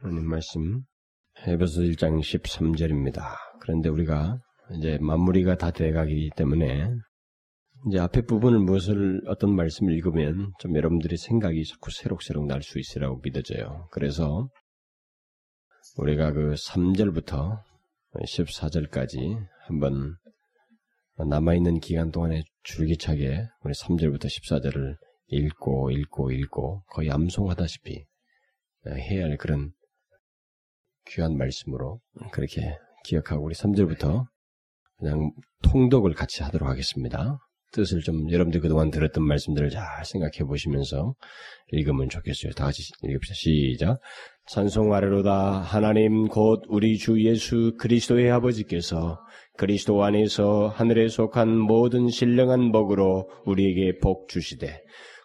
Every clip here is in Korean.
하나님 말씀 에베소 1장 13절입니다. 그런데 우리가 이제 마무리가 다 돼가기 때문에 이제 앞에 부분을 무엇을 어떤 말씀을 읽으면 좀 여러분들의 생각이 자꾸 새록새록 날 수 있으라고 믿어져요. 그래서 우리가 그 3절부터 14절까지 한번 남아있는 기간 동안에 줄기차게 우리 3절부터 14절을 읽고 읽고 읽고 거의 암송하다시피 해야 할 그런 귀한 말씀으로 그렇게 기억하고 우리 3절부터 그냥 통독을 같이 하도록 하겠습니다. 뜻을 좀 여러분들 그동안 들었던 말씀들을 잘 생각해 보시면서 읽으면 좋겠어요. 다 같이 읽읍시다. 시작. 찬송하리로다 하나님 곧 우리 주 예수 그리스도의 아버지께서 그리스도 안에서 하늘에 속한 모든 신령한 복으로 우리에게 복 주시되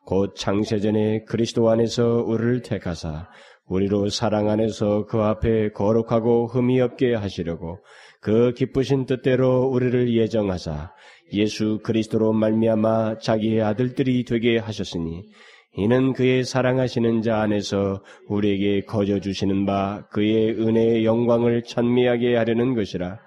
곧 창세전에 그리스도 안에서 우리를 택하사 우리로 사랑 안에서 그 앞에 거룩하고 흠이 없게 하시려고 그 기쁘신 뜻대로 우리를 예정하사 예수 그리스도로 말미암아 자기의 아들들이 되게 하셨으니 이는 그의 사랑하시는 자 안에서 우리에게 거저 주시는 바 그의 은혜의 영광을 찬미하게 하려는 것이라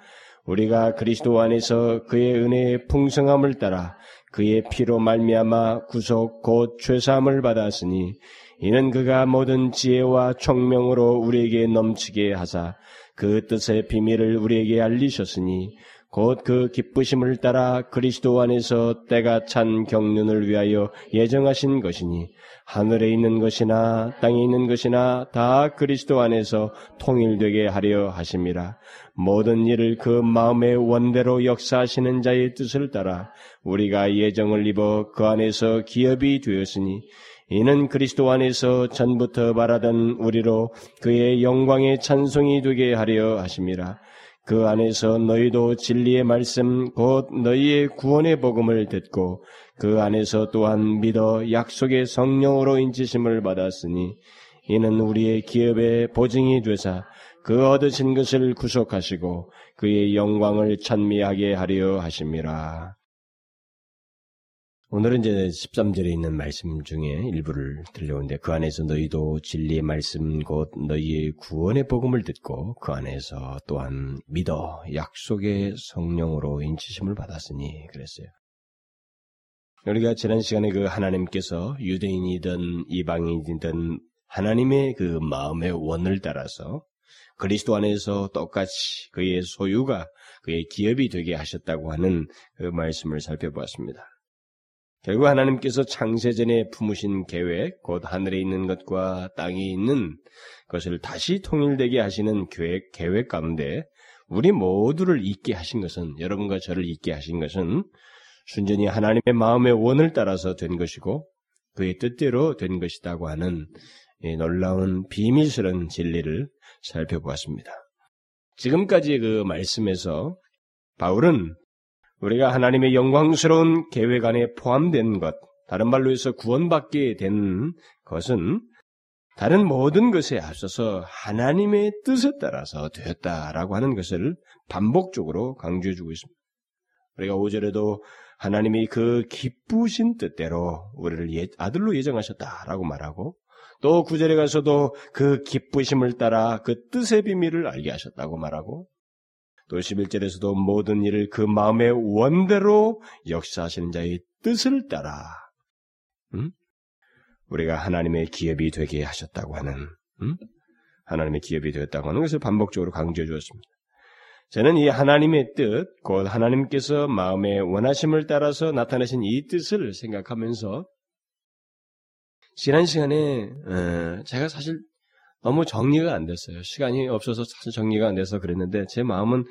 우리가 그리스도 안에서 그의 은혜의 풍성함을 따라 그의 피로 말미암아 구속 곧 죄사함을 받았으니 이는 그가 모든 지혜와 총명으로 우리에게 넘치게 하사 그 뜻의 비밀을 우리에게 알리셨으니 곧 그 기쁘심을 따라 그리스도 안에서 때가 찬 경륜을 위하여 예정하신 것이니 하늘에 있는 것이나 땅에 있는 것이나 다 그리스도 안에서 통일되게 하려 하심이라. 모든 일을 그 마음의 원대로 역사하시는 자의 뜻을 따라 우리가 예정을 입어 그 안에서 기업이 되었으니 이는 그리스도 안에서 전부터 바라던 우리로 그의 영광의 찬송이 되게 하려 하심이라. 그 안에서 너희도 진리의 말씀 곧 너희의 구원의 복음을 듣고 그 안에서 또한 믿어 약속의 성령으로 인치심을 받았으니 이는 우리의 기업의 보증이 되사 그 얻으신 것을 구속하시고 그의 영광을 찬미하게 하려 하심이라. 오늘은 이제 13절에 있는 말씀 중에 일부를 들려오는데 그 안에서 너희도 진리의 말씀 곧 너희의 구원의 복음을 듣고 그 안에서 또한 믿어 약속의 성령으로 인치심을 받았으니 그랬어요. 우리가 지난 시간에 그 하나님께서 유대인이든 이방인이든 하나님의 그 마음의 원을 따라서 그리스도 안에서 똑같이 그의 소유가 그의 기업이 되게 하셨다고 하는 그 말씀을 살펴보았습니다. 결국 하나님께서 창세전에 품으신 계획, 곧 하늘에 있는 것과 땅에 있는 것을 다시 통일되게 하시는 계획, 계획 가운데 우리 모두를 있게 하신 것은, 여러분과 저를 있게 하신 것은 순전히 하나님의 마음의 원을 따라서 된 것이고 그의 뜻대로 된 것이다고 하는 놀라운 비밀스러운 진리를 살펴보았습니다. 지금까지 그 말씀에서 바울은 우리가 하나님의 영광스러운 계획 안에 포함된 것, 다른 말로 해서 구원받게 된 것은 다른 모든 것에 앞서서 하나님의 뜻에 따라서 되었다라고 하는 것을 반복적으로 강조해주고 있습니다. 우리가 5절에도 하나님이 그 기쁘신 뜻대로 우리를 아들로 예정하셨다라고 말하고 또 9절에 가서도 그 기쁘심을 따라 그 뜻의 비밀을 알게 하셨다고 말하고 또 11절에서도 모든 일을 그 마음의 원대로 역사하시는 자의 뜻을 따라 음? 우리가 하나님의 기업이 되게 하셨다고 하는 음? 하나님의 기업이 되었다고 하는 것을 반복적으로 강조해 주었습니다. 저는 이 하나님의 뜻, 곧 하나님께서 마음의 원하심을 따라서 나타내신 이 뜻을 생각하면서 지난 시간에 어, 제가 사실 너무 정리가 안 됐어요. 시간이 없어서 사실 정리가 안 돼서 그랬는데 제 마음은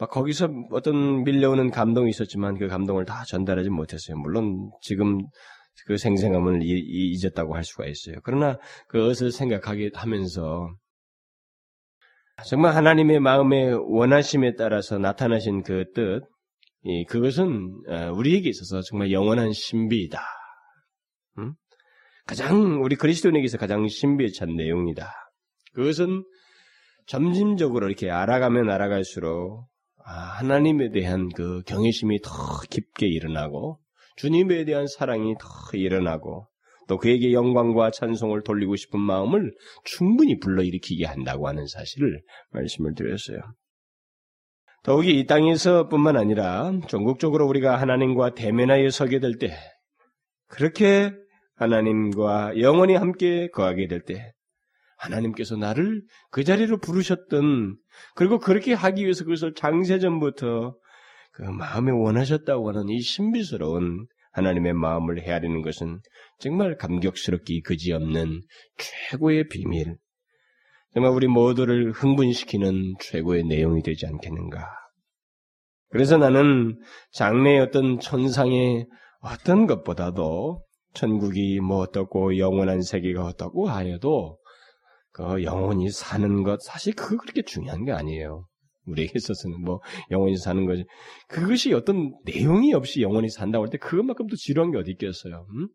막 거기서 어떤 밀려오는 감동이 있었지만 그 감동을 다 전달하지 못했어요. 물론 지금 그 생생함을 잊었다고 할 수가 있어요. 그러나 그것을 생각하게 하면서 정말 하나님의 마음의 원하심에 따라서 나타나신 그 뜻, 그것은 어, 우리에게 있어서 정말 영원한 신비이다. 음? 가장 우리 그리스도인에게서 가장 신비에 찬 내용이다. 그것은 점진적으로 이렇게 알아가면 알아갈수록 아, 하나님에 대한 그 경외심이 더 깊게 일어나고 주님에 대한 사랑이 더 일어나고 또 그에게 영광과 찬송을 돌리고 싶은 마음을 충분히 불러일으키게 한다고 하는 사실을 말씀을 드렸어요. 더욱이 이 땅에서 뿐만 아니라 전국적으로 우리가 하나님과 대면하여 서게 될 때, 그렇게 하나님과 영원히 함께 거하게 될 때, 하나님께서 나를 그 자리로 부르셨던, 그리고 그렇게 하기 위해서 그것을 장세전부터 그 마음에 원하셨다고 하는 이 신비스러운 하나님의 마음을 헤아리는 것은 정말 감격스럽기 그지없는 최고의 비밀, 정말 우리 모두를 흥분시키는 최고의 내용이 되지 않겠는가. 그래서 나는 장래의 어떤 천상의 어떤 것보다도 천국이 뭐 어떻고 영원한 세계가 어떻고 하여도 그 영원히 사는 것 사실 그거 그렇게 중요한 게 아니에요. 우리에게 있어서는 뭐 영원히 사는 거지. 그것이 어떤 내용이 없이 영원히 산다고 할 때 그것만큼 도 지루한 게 어디 있겠어요. 음?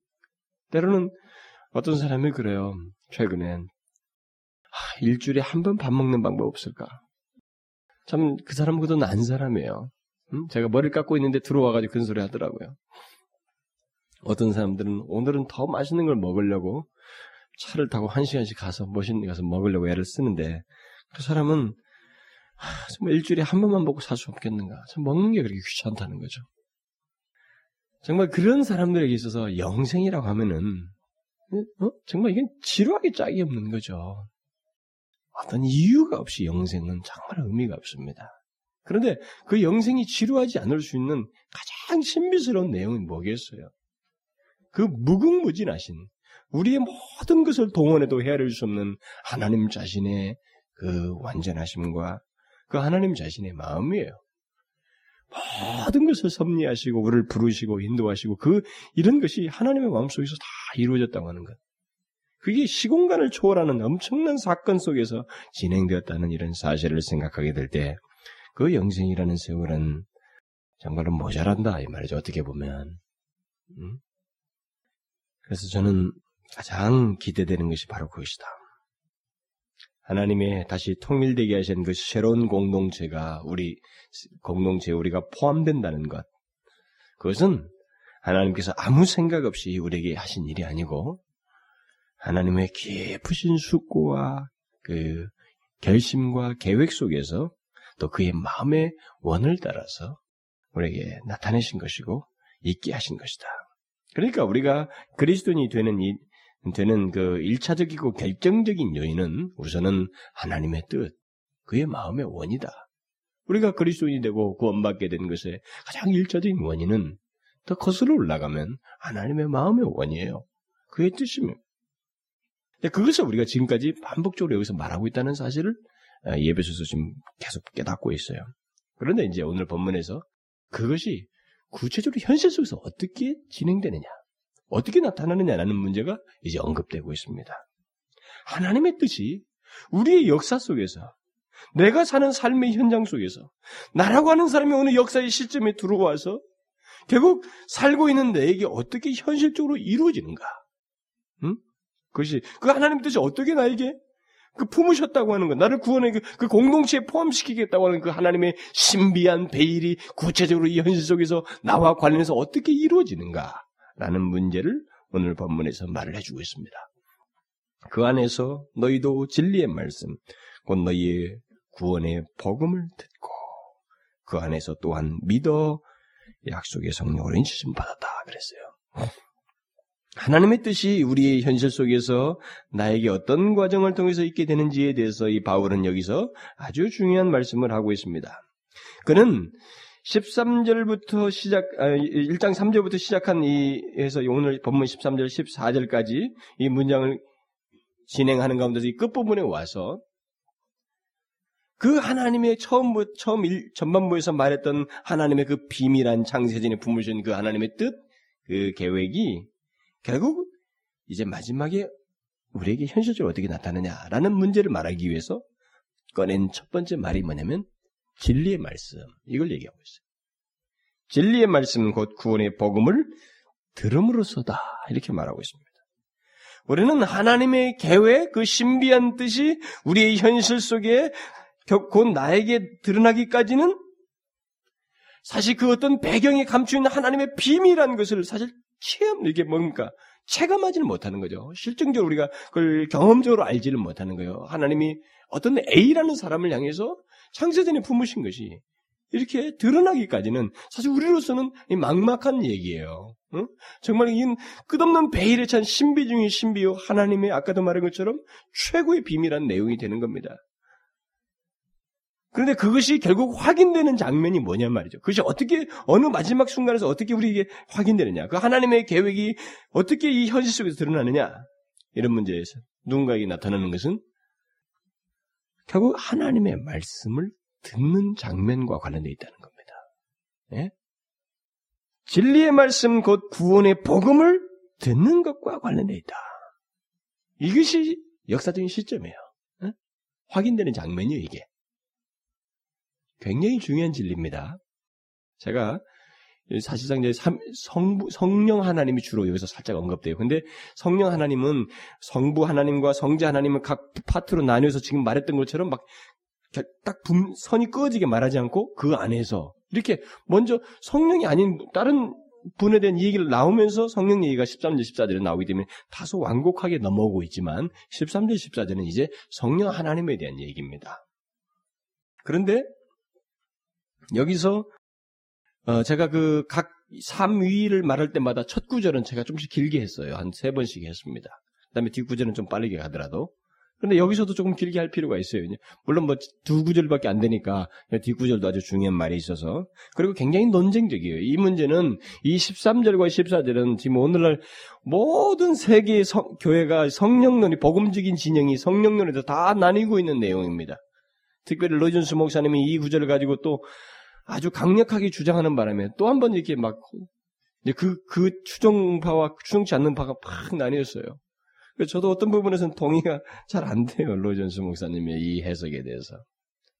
때로는 어떤 사람이 그래요. 최근엔 아, 일주일에 한 번 밥 먹는 방법 없을까? 참 그 사람 그도 난 사람이에요. 음? 제가 머리를 깎고 있는데 들어와가지고 그런 소리 하더라고요. 어떤 사람들은 오늘은 더 맛있는 걸 먹으려고 차를 타고 한 시간씩 가서 멋있는 데 가서 먹으려고 애를 쓰는데 그 사람은 아, 정말 일주일에 한 번만 먹고 살 수 없겠는가? 참 먹는 게 그렇게 귀찮다는 거죠. 정말 그런 사람들에게 있어서 영생이라고 하면은 어? 정말 이게 지루하게 짝이 없는 거죠. 어떤 이유가 없이 영생은 정말 의미가 없습니다. 그런데 그 영생이 지루하지 않을 수 있는 가장 신비스러운 내용은 뭐겠어요? 그 무궁무진하신 우리의 모든 것을 동원해도 헤아릴 수 없는 하나님 자신의 그 완전하심과 그 하나님 자신의 마음이에요. 모든 것을 섭리하시고 우리를 부르시고 인도하시고 그 이런 것이 하나님의 마음속에서 다 이루어졌다고 하는 것. 그게 시공간을 초월하는 엄청난 사건 속에서 진행되었다는 이런 사실을 생각하게 될 때 그 영생이라는 세월은 정말로 모자란다 이 말이죠. 어떻게 보면. 음? 그래서 저는 가장 기대되는 것이 바로 그것이다. 하나님의 다시 통일되게 하신 그 새로운 공동체가 우리 공동체에 우리가 포함된다는 것. 그것은 하나님께서 아무 생각 없이 우리에게 하신 일이 아니고 하나님의 깊으신 숙고와 그 결심과 계획 속에서 또 그의 마음의 원을 따라서 우리에게 나타내신 것이고 있게 하신 것이다. 그러니까 우리가 그리스도인이 되는 이 되는 그 일차적이고 결정적인 요인은 우선은 하나님의 뜻, 그의 마음의 원이다. 우리가 그리스도인이 되고 구원받게 된 것의 가장 일차적인 원인은 더 거슬러 올라가면 하나님의 마음의 원이에요. 그의 뜻이며. 그것을 우리가 지금까지 반복적으로 여기서 말하고 있다는 사실을 아, 예배소서 지금 계속 깨닫고 있어요. 그런데 이제 오늘 본문에서 그것이 구체적으로 현실 속에서 어떻게 진행되느냐, 어떻게 나타나느냐라는 문제가 이제 언급되고 있습니다. 하나님의 뜻이 우리의 역사 속에서 내가 사는 삶의 현장 속에서 나라고 하는 사람이 어느 역사의 시점에 들어와서 결국 살고 있는 내에게 어떻게 현실적으로 이루어지는가? 응? 그것이 그 하나님 뜻이 어떻게 나에게 그 품으셨다고 하는 것, 나를 구원해 그, 그 공동체에 포함시키겠다고 하는 그 하나님의 신비한 베일이 구체적으로 이 현실 속에서 나와 관련해서 어떻게 이루어지는가 라는 문제를 오늘 본문에서 말을 해주고 있습니다. 그 안에서 너희도 진리의 말씀, 곧 너희의 구원의 복음을 듣고 그 안에서 또한 믿어 약속의 성령으로 인치심 받았다 그랬어요. 하나님의 뜻이 우리의 현실 속에서 나에게 어떤 과정을 통해서 있게 되는지에 대해서 이 바울은 여기서 아주 중요한 말씀을 하고 있습니다. 그는 13절부터 시작, 1장 아, 3절부터 시작한 이, 해서 오늘 본문 13절, 14절까지 이 문장을 진행하는 가운데서 이 끝부분에 와서 그 하나님의 처음, 처음 일, 전반부에서 말했던 하나님의 그 비밀한 창세전에 품으신 그 하나님의 뜻, 그 계획이 결국 이제 마지막에 우리에게 현실적으로 어떻게 나타나냐라는 문제를 말하기 위해서 꺼낸 첫 번째 말이 뭐냐면 진리의 말씀 이걸 얘기하고 있어요. 진리의 말씀 곧 구원의 복음을 들음으로써다 이렇게 말하고 있습니다. 우리는 하나님의 계획 그 신비한 뜻이 우리의 현실 속에 곧 나에게 드러나기까지는 사실 그 어떤 배경에 감추 있는 하나님의 비밀한 것을 사실 체험, 이게 뭡니까? 체감하지는 못하는 거죠. 실증적으로 우리가 그걸 경험적으로 알지를 못하는 거예요. 하나님이 어떤 A라는 사람을 향해서 창세전에 품으신 것이 이렇게 드러나기까지는 사실 우리로서는 막막한 얘기예요. 응? 정말 이 끝없는 베일에 찬 신비 중의 신비요 하나님의 아까도 말한 것처럼 최고의 비밀한 내용이 되는 겁니다. 그런데 그것이 결국 확인되는 장면이 뭐냐 말이죠. 그것이 어떻게 어느 마지막 순간에서 어떻게 우리에게 확인되느냐. 그 하나님의 계획이 어떻게 이 현실 속에서 드러나느냐. 이런 문제에서 누군가에게 나타나는 것은 결국 하나님의 말씀을 듣는 장면과 관련되어 있다는 겁니다. 예? 진리의 말씀 곧 구원의 복음을 듣는 것과 관련되어 있다. 이것이 역사적인 시점이에요. 예? 확인되는 장면이에요, 이게. 굉장히 중요한 진리입니다. 제가 사실상 이제 성부, 성령 하나님이 주로 여기서 살짝 언급돼요. 근데 성령 하나님은 성부 하나님과 성자 하나님을 각 파트로 나뉘어서 지금 말했던 것처럼 막 딱 선이 꺼지게 말하지 않고 그 안에서 이렇게 먼저 성령이 아닌 다른 분에 대한 얘기를 나오면서 성령 얘기가 13절, 14절에 나오기 때문에 다소 완곡하게 넘어오고 있지만 13절, 14절은 이제 성령 하나님에 대한 얘기입니다. 그런데 여기서 어 제가 그 각 3위를 말할 때마다 첫 구절은 제가 좀씩 길게 했어요. 한 세 번씩 했습니다. 그다음에 뒷구절은 좀 빠르게 가더라도. 그런데 여기서도 조금 길게 할 필요가 있어요. 물론 뭐 두 구절밖에 안 되니까 뒷구절도 아주 중요한 말이 있어서 그리고 굉장히 논쟁적이에요. 이 문제는 이 13절과 14절은 지금 오늘날 모든 세계 성, 교회가 성령론이 복음적인 진영이 성령론에서 다 나뉘고 있는 내용입니다. 특별히 로준스 목사님이 이 구절을 가지고 또 아주 강력하게 주장하는 바람에 또 한 번 이렇게 막, 그, 그 추종파와 추종치 않는 파가 팍 나뉘었어요. 저도 어떤 부분에서는 동의가 잘 안 돼요. 로전스 목사님의 이 해석에 대해서.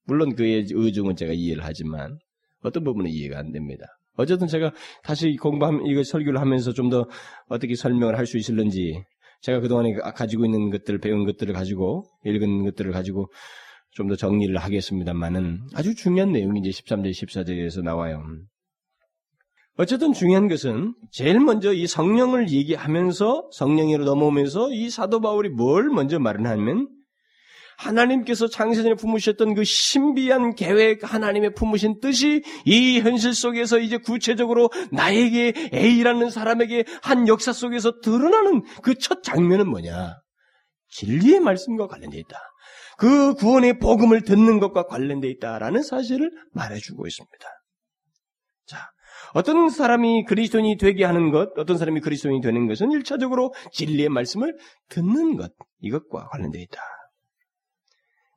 물론 그의 의중은 제가 이해를 하지만 어떤 부분은 이해가 안 됩니다. 어쨌든 제가 다시 공부함, 이거 설교를 하면서 좀 더 어떻게 설명을 할 수 있을는지 제가 그동안에 가지고 있는 것들을, 배운 것들을 가지고, 읽은 것들을 가지고 좀 더 정리를 하겠습니다만은 아주 중요한 내용이 이제 13절, 14절에서 나와요. 어쨌든 중요한 것은 제일 먼저 이 성령을 얘기하면서 성령으로 넘어오면서 이 사도 바울이 뭘 먼저 말을 하면 하나님께서 창세전에 품으셨던 그 신비한 계획, 하나님의 품으신 뜻이 이 현실 속에서 이제 구체적으로 나에게 A라는 사람에게 한 역사 속에서 드러나는 그 첫 장면은 뭐냐? 진리의 말씀과 관련되어 있다. 그 구원의 복음을 듣는 것과 관련되어 있다라는 사실을 말해주고 있습니다. 자, 어떤 사람이 그리스도인이 되게 하는 것, 어떤 사람이 그리스도인이 되는 것은 일차적으로 진리의 말씀을 듣는 것, 이것과 관련되어 있다.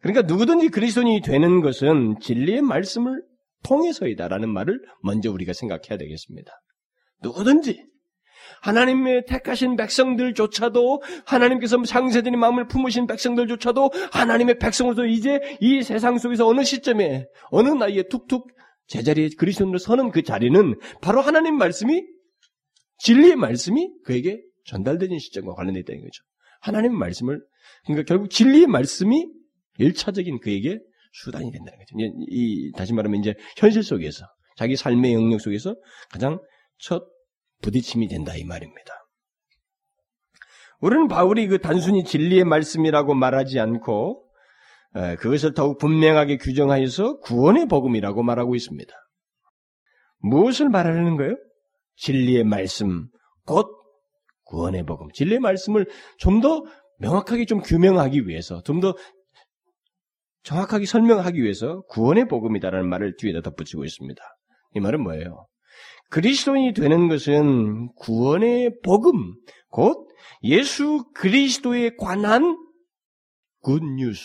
그러니까 누구든지 그리스도인이 되는 것은 진리의 말씀을 통해서이다라는 말을 먼저 우리가 생각해야 되겠습니다. 누구든지 하나님의 택하신 백성들조차도 하나님께서 상세전의 마음을 품으신 백성들조차도 하나님의 백성으로서 이제 이 세상 속에서 어느 시점에 어느 나이에 툭툭 제자리에 그리스도인으로 서는 그 자리는 바로 하나님 말씀이 진리의 말씀이 그에게 전달되는 시점과 관련되어 있다는 거죠. 하나님 말씀을 그러니까 결국 진리의 말씀이 일차적인 그에게 수단이 된다는 거죠. 이 다시 말하면 이제 현실 속에서 자기 삶의 영역 속에서 가장 첫 부딪힘이 된다 이 말입니다. 우리는 바울이 그 단순히 진리의 말씀이라고 말하지 않고 그것을 더욱 분명하게 규정하여서 구원의 복음이라고 말하고 있습니다. 무엇을 말하는 거예요? 진리의 말씀, 곧 구원의 복음. 진리의 말씀을 좀 더 명확하게 좀 규명하기 위해서, 좀 더 정확하게 설명하기 위해서 구원의 복음이다라는 말을 뒤에다 덧붙이고 있습니다. 이 말은 뭐예요? 그리스도인이 되는 것은 구원의 복음, 곧 예수 그리스도에 관한 굿뉴스,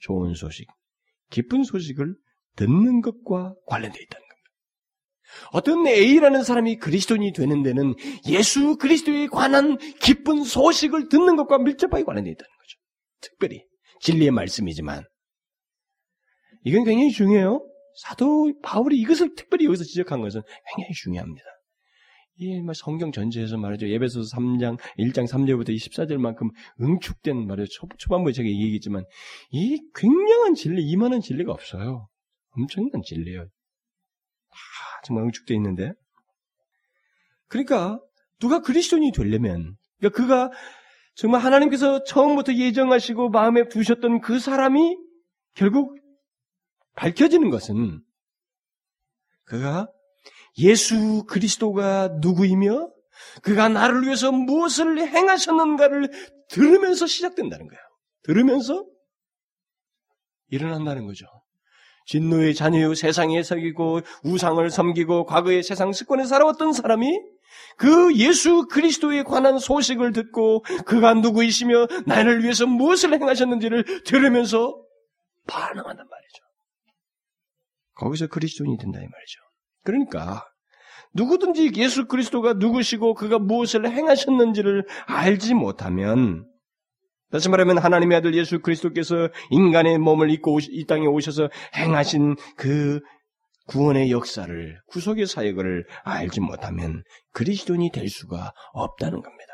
좋은 소식, 기쁜 소식을 듣는 것과 관련되어 있다는 겁니다. 어떤 A라는 사람이 그리스도인이 되는 데는 예수 그리스도에 관한 기쁜 소식을 듣는 것과 밀접하게 관련되어 있다는 거죠. 특별히 진리의 말씀이지만 이건 굉장히 중요해요. 사도 바울이 이것을 특별히 여기서 지적한 것은 굉장히 중요합니다. 이 성경 전체에서 말이죠. 예배소서 3장, 1장 3절부터 24절만큼 응축된 말이죠. 초반부에 제가 얘기했지만 이 굉장한 진리, 이만한 진리가 없어요. 엄청난 진리예요. 다 정말 응축되어 있는데. 그러니까 누가 그리스도인이 되려면 그러니까 그가 정말 하나님께서 처음부터 예정하시고 마음에 두셨던 그 사람이 결국 밝혀지는 것은 그가 예수 그리스도가 누구이며 그가 나를 위해서 무엇을 행하셨는가를 들으면서 시작된다는 거예요. 들으면서 일어난다는 거죠. 진노의 자녀요 세상에 속이고 우상을 섬기고 과거의 세상 습관에 살아왔던 사람이 그 예수 그리스도에 관한 소식을 듣고 그가 누구이시며 나를 위해서 무엇을 행하셨는지를 들으면서 반응한단 말이죠. 거기서 그리스도인이 된다 이 말이죠. 그러니까 누구든지 예수 그리스도가 누구시고 그가 무엇을 행하셨는지를 알지 못하면 다시 말하면 하나님의 아들 예수 그리스도께서 인간의 몸을 입고 이 땅에 오셔서 행하신 그 구원의 역사를 구속의 사역을 알지 못하면 그리스도인이 될 수가 없다는 겁니다.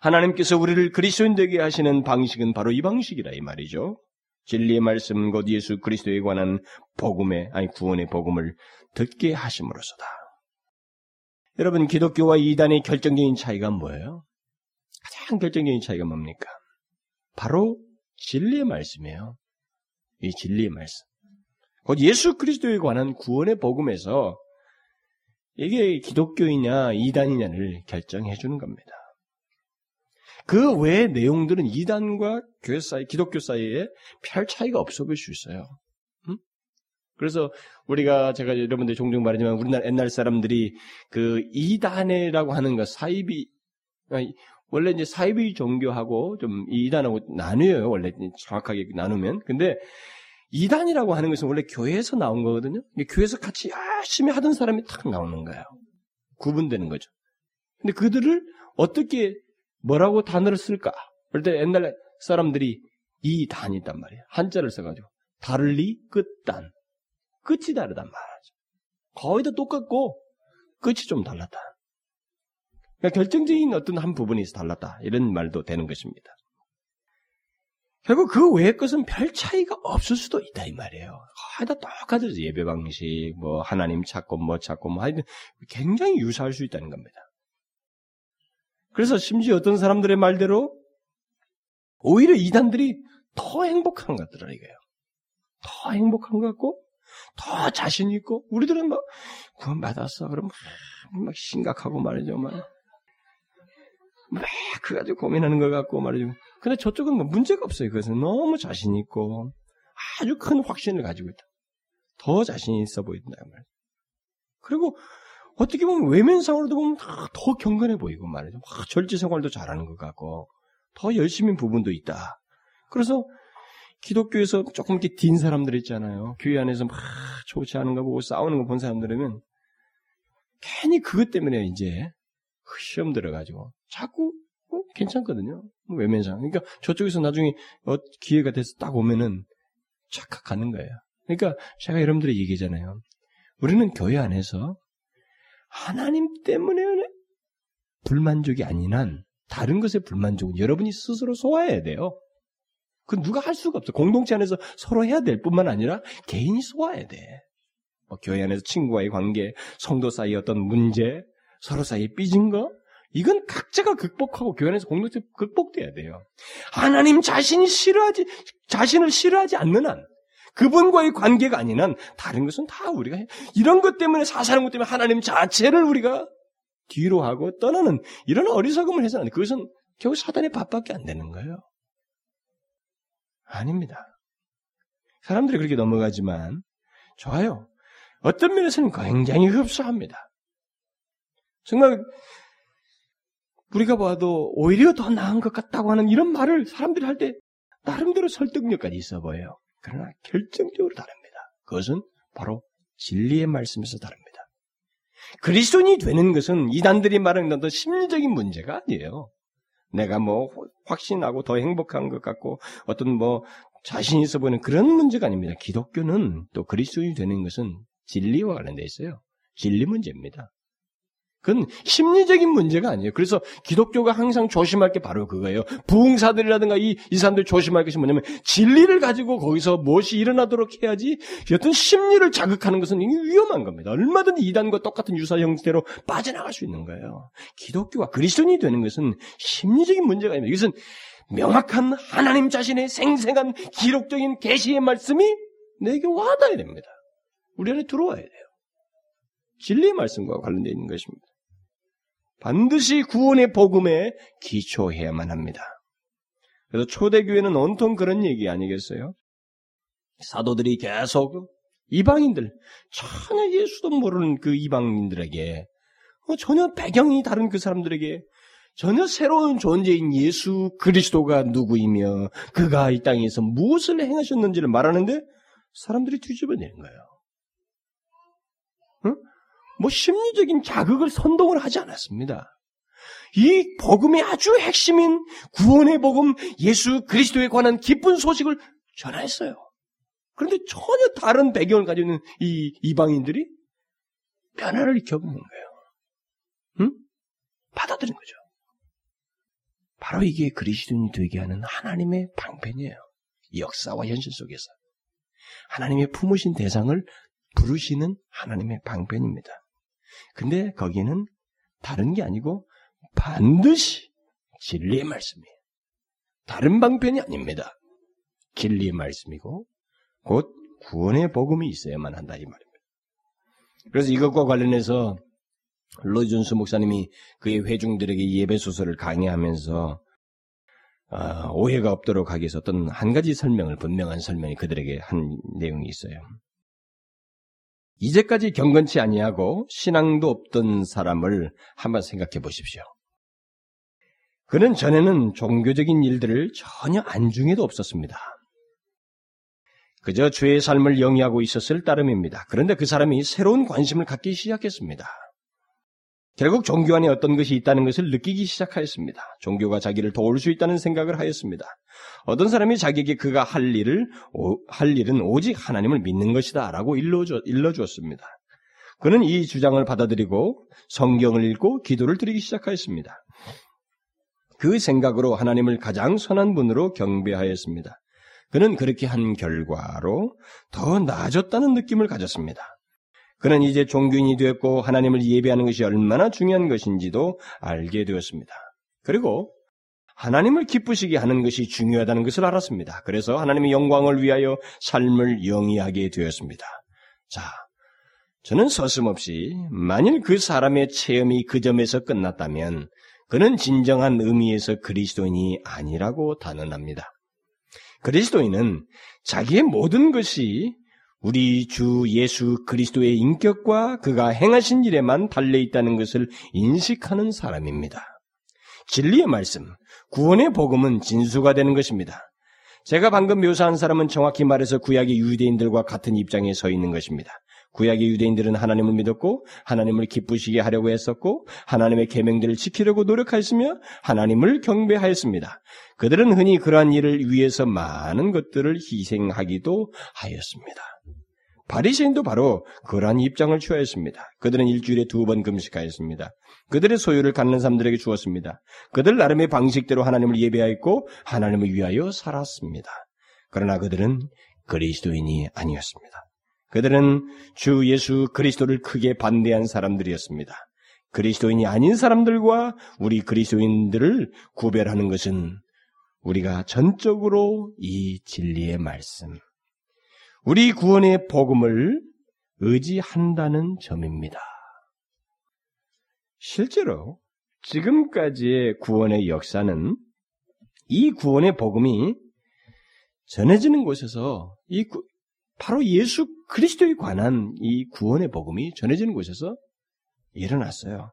하나님께서 우리를 그리스도인 되게 하시는 방식은 바로 이 방식이라 이 말이죠. 진리의 말씀 곧 예수 그리스도에 관한 복음의 아니 구원의 복음을 듣게 하심으로서다. 여러분 기독교와 이단의 결정적인 차이가 뭐예요? 가장 결정적인 차이가 뭡니까? 바로 진리의 말씀이에요. 이 진리의 말씀. 곧 예수 그리스도에 관한 구원의 복음에서 이게 기독교이냐 이단이냐를 결정해 주는 겁니다. 그 외의 내용들은 이단과 교회 사이, 기독교 사이에 별 차이가 없어 보일 수 있어요. 음? 그래서 우리가 제가 여러분들 종종 말하지만 우리나라 옛날 사람들이 그 이단이라고 하는 것 사이비 원래 이제 사이비 종교하고 좀 이단하고 나뉘어요. 원래 정확하게 나누면. 근데 이단이라고 하는 것은 원래 교회에서 나온 거거든요. 교회에서 같이 열심히 하던 사람이 탁 나오는 거예요. 구분되는 거죠. 근데 그들을 어떻게 뭐라고 단어를 쓸까? 그럴 때 옛날 사람들이 이 단이 있단 말이에요. 한자를 써가지고 다를리 끝단 끝이 다르단 말이죠. 거의 다 똑같고 끝이 좀 달랐다. 그러니까 결정적인 어떤 한 부분이 달랐다. 이런 말도 되는 것입니다. 결국 그 외의 것은 별 차이가 없을 수도 있다 이 말이에요. 거의 다 똑같아요. 예배 방식, 뭐 하나님 찾고 뭐 찾고 뭐 하여튼 굉장히 유사할 수 있다는 겁니다. 그래서 심지어 어떤 사람들의 말대로 오히려 이단들이 더 행복한 것 같더라 이거예요. 더 행복한 것 같고 더 자신 있고 우리들은 막 구원 받았어 그럼 막 심각하고 말이죠 막 막 그가지고 고민하는 것 같고 말이죠. 근데 저쪽은 뭐 문제가 없어요. 그것은 너무 자신 있고 아주 큰 확신을 가지고 있다. 더 자신 있어 보인다 말이죠. 그리고 어떻게 보면 외면상으로도 보면 더 경건해 보이고 말이죠. 막 절제 생활도 잘하는 것 같고 더 열심인 부분도 있다. 그래서 기독교에서 조금 이렇게 딘 사람들 있잖아요. 교회 안에서 막 좋지 않은 거 보고 싸우는 거 본 사람들은 괜히 그것 때문에 이제 시험 들어가지고 자꾸 어? 괜찮거든요. 외면상. 그러니까 저쪽에서 나중에 어, 기회가 돼서 딱 오면은 착각하는 거예요. 그러니까 제가 여러분들이 얘기잖아요. 우리는 교회 안에서 하나님 때문에 불만족이 아닌 한 다른 것에 불만족은 여러분이 스스로 소화해야 돼요. 그 누가 할 수가 없어. 공동체 안에서 서로 해야 될 뿐만 아니라 개인이 소화해야 돼. 뭐 교회 안에서 친구와의 관계, 성도 사이 어떤 문제, 서로 사이에 삐진 거, 이건 각자가 극복하고 교회 안에서 공동체 극복돼야 돼요. 하나님 자신이 싫어하지, 자신을 싫어하지 않는 한, 그분과의 관계가 한 다른 것은 다 우리가 해. 이런 것 때문에 사사는 것 때문에 하나님 자체를 우리가 뒤로 하고 떠나는 이런 어리석음을 해서는 그것은 결국 사단의 밥밖에 안 되는 거예요. 아닙니다. 사람들이 그렇게 넘어가지만 좋아요. 어떤 면에서는 굉장히 흡사합니다. 정말 우리가 봐도 오히려 더 나은 것 같다고 하는 이런 말을 사람들이 할 때 나름대로 설득력까지 있어 보여요. 그러나 결정적으로 다릅니다. 그것은 바로 진리의 말씀에서 다릅니다. 그리스도인이 되는 것은 이단들이 말하는 어떤 심리적인 문제가 아니에요. 내가 뭐 확신하고 더 행복한 것 같고 어떤 뭐 자신 있어 보이는 그런 문제가 아닙니다. 기독교는 또 그리스도인이 되는 것은 진리와 관련되어 있어요. 진리 문제입니다. 그건 심리적인 문제가 아니에요. 그래서 기독교가 항상 조심할 게 바로 그거예요. 부흥사들이라든가 이, 이 사람들이 조심할 것이 뭐냐면 진리를 가지고 거기서 무엇이 일어나도록 해야지 어떤 심리를 자극하는 것은 위험한 겁니다. 얼마든지 이단과 똑같은 유사 형태로 빠져나갈 수 있는 거예요. 기독교가 그리스도인이 되는 것은 심리적인 문제가 아닙니다. 이것은 명확한 하나님 자신의 생생한 기록적인 계시의 말씀이 내게 와닿아야 됩니다. 우리 안에 들어와야 돼요. 진리의 말씀과 관련되어 있는 것입니다. 반드시 구원의 복음에 기초해야만 합니다. 그래서 초대교회는 온통 그런 얘기 아니겠어요? 사도들이 계속 이방인들, 전혀 예수도 모르는 그 이방인들에게, 어, 전혀 배경이 다른 그 사람들에게 전혀 새로운 존재인 예수 그리스도가 누구이며 그가 이 땅에서 무엇을 행하셨는지를 말하는데 사람들이 뒤집어내는 거예요. 응? 뭐 심리적인 자극을 선동을 하지 않았습니다. 이 복음의 아주 핵심인 구원의 복음 예수 그리스도에 관한 기쁜 소식을 전했어요. 그런데 전혀 다른 배경을 가지고 있는 이 이방인들이 변화를 겪는 거예요. 응? 받아들인 거죠. 바로 이게 그리스도인이 되게 하는 하나님의 방편이에요. 역사와 현실 속에서. 하나님의 품으신 대상을 부르시는 하나님의 방편입니다. 근데 거기는 다른 게 아니고 반드시 진리의 말씀이에요. 다른 방편이 아닙니다. 진리의 말씀이고 곧 구원의 복음이 있어야만 한다 이 말입니다. 그래서 이것과 관련해서 로이존스 목사님이 그의 회중들에게 예배 소설을 강의하면서 어, 오해가 없도록 하기 위해서 어떤 한 가지 설명을 분명한 설명이 그들에게 한 내용이 있어요. 이제까지 경건치 아니하고 신앙도 없던 사람을 한번 생각해 보십시오. 그는 전에는 종교적인 일들을 전혀 안중에도 없었습니다. 그저 주의 삶을 영위하고 있었을 따름입니다. 그런데 그 사람이 새로운 관심을 갖기 시작했습니다. 결국 종교 안에 어떤 것이 있다는 것을 느끼기 시작하였습니다. 종교가 자기를 도울 수 있다는 생각을 하였습니다. 어떤 사람이 자기에게 그가 할 일을 할 일은 오직 하나님을 믿는 것이다 라고 일러주, 일러주었습니다. 그는 이 주장을 받아들이고 성경을 읽고 기도를 드리기 시작하였습니다. 그 생각으로 하나님을 가장 선한 분으로 경배하였습니다. 그는 그렇게 한 결과로 더 나아졌다는 느낌을 가졌습니다. 그는 이제 종교인이 되었고 하나님을 예배하는 것이 얼마나 중요한 것인지도 알게 되었습니다. 그리고 하나님을 기쁘시게 하는 것이 중요하다는 것을 알았습니다. 그래서 하나님의 영광을 위하여 삶을 영위하게 되었습니다. 자, 저는 서슴없이 만일 그 사람의 체험이 그 점에서 끝났다면 그는 진정한 의미에서 그리스도인이 아니라고 단언합니다. 그리스도인은 자기의 모든 것이 우리 주 예수 그리스도의 인격과 그가 행하신 일에만 달려 있다는 것을 인식하는 사람입니다. 진리의 말씀, 구원의 복음은 진수가 되는 것입니다. 제가 방금 묘사한 사람은 정확히 말해서 구약의 유대인들과 같은 입장에 서 있는 것입니다. 구약의 유대인들은 하나님을 믿었고 하나님을 기쁘시게 하려고 했었고 하나님의 계명들을 지키려고 노력하였으며 하나님을 경배하였습니다. 그들은 흔히 그러한 일을 위해서 많은 것들을 희생하기도 하였습니다. 바리새인도 바로 그러한 입장을 취하였습니다. 그들은 일주일에 두 번 금식하였습니다. 그들의 소유를 갖는 사람들에게 주었습니다. 그들 나름의 방식대로 하나님을 예배하였고 하나님을 위하여 살았습니다. 그러나 그들은 그리스도인이 아니었습니다. 그들은 주 예수 그리스도를 크게 반대한 사람들이었습니다. 그리스도인이 아닌 사람들과 우리 그리스도인들을 구별하는 것은 우리가 전적으로 이 진리의 말씀, 우리 구원의 복음을 의지한다는 점입니다. 실제로 지금까지의 구원의 역사는 이 구원의 복음이 전해지는 곳에서 이 바로 예수 그리스도에 관한 이 구원의 복음이 전해지는 곳에서 일어났어요.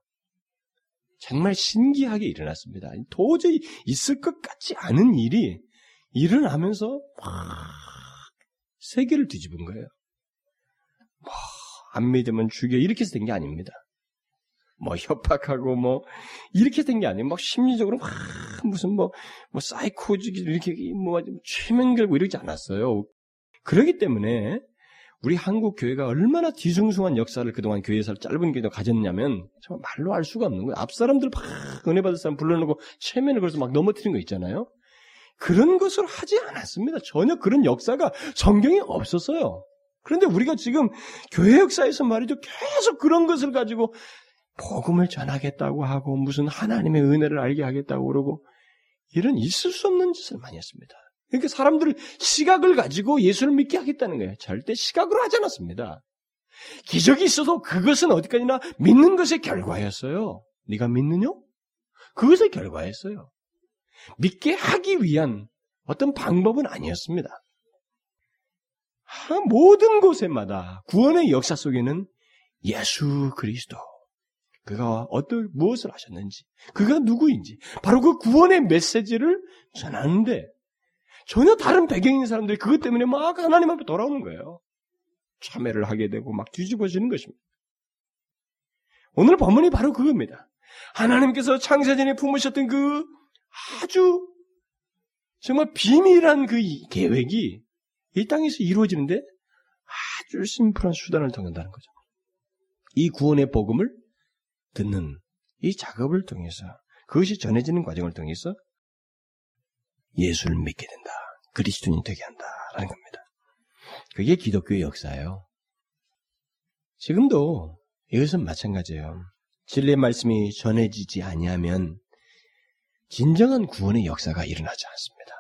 정말 신기하게 일어났습니다. 도저히 있을 것 같지 않은 일이 일어나면서 막 세계를 뒤집은 거예요. 뭐, 안 믿으면 죽여. 이렇게 해서 된 게 아닙니다. 뭐, 협박하고, 뭐, 이렇게 된 게 아니에요. 막 심리적으로 막, 무슨 뭐, 뭐, 사이코직, 이렇게, 뭐, 최면 결고 이러지 않았어요. 그러기 때문에, 우리 한국 교회가 얼마나 뒤숭숭한 역사를 그동안 교회에서 짧은 기도 가졌냐면 정말 말로 알 수가 없는 거예요. 앞 사람들 막 은혜 받을 사람 불러놓고 체면을 걸어서 막 넘어뜨린 거 있잖아요. 그런 것을 하지 않았습니다. 전혀 그런 역사가 성경에 없었어요. 그런데 우리가 지금 교회 역사에서 말이죠. 계속 그런 것을 가지고 복음을 전하겠다고 하고 무슨 하나님의 은혜를 알게 하겠다고 그러고 이런 있을 수 없는 짓을 많이 했습니다. 그러니까 사람들 시각을 가지고 예수를 믿게 하겠다는 거예요. 절대 시각으로 하지 않았습니다. 기적이 있어도 그것은 어디까지나 믿는 것의 결과였어요. 네가 믿느냐? 그것의 결과였어요. 믿게 하기 위한 어떤 방법은 아니었습니다. 모든 곳에마다 구원의 역사 속에는 예수 그리스도 그가 어떤 무엇을 하셨는지 그가 누구인지 바로 그 구원의 메시지를 전하는데 전혀 다른 배경인 사람들이 그것 때문에 막 하나님 앞에 돌아오는 거예요. 참회를 하게 되고 막 뒤집어지는 것입니다. 오늘 본문이 바로 그겁니다. 하나님께서 창세전에 품으셨던 그 아주 정말 비밀한 그 계획이 이 땅에서 이루어지는데 아주 심플한 수단을 통한다는 거죠. 이 구원의 복음을 듣는 이 작업을 통해서 그것이 전해지는 과정을 통해서 예수를 믿게 된다. 그리스도인이 되게 한다라는 겁니다. 그게 기독교의 역사예요. 지금도 이것은 마찬가지예요. 진리의 말씀이 전해지지 아니하면 진정한 구원의 역사가 일어나지 않습니다.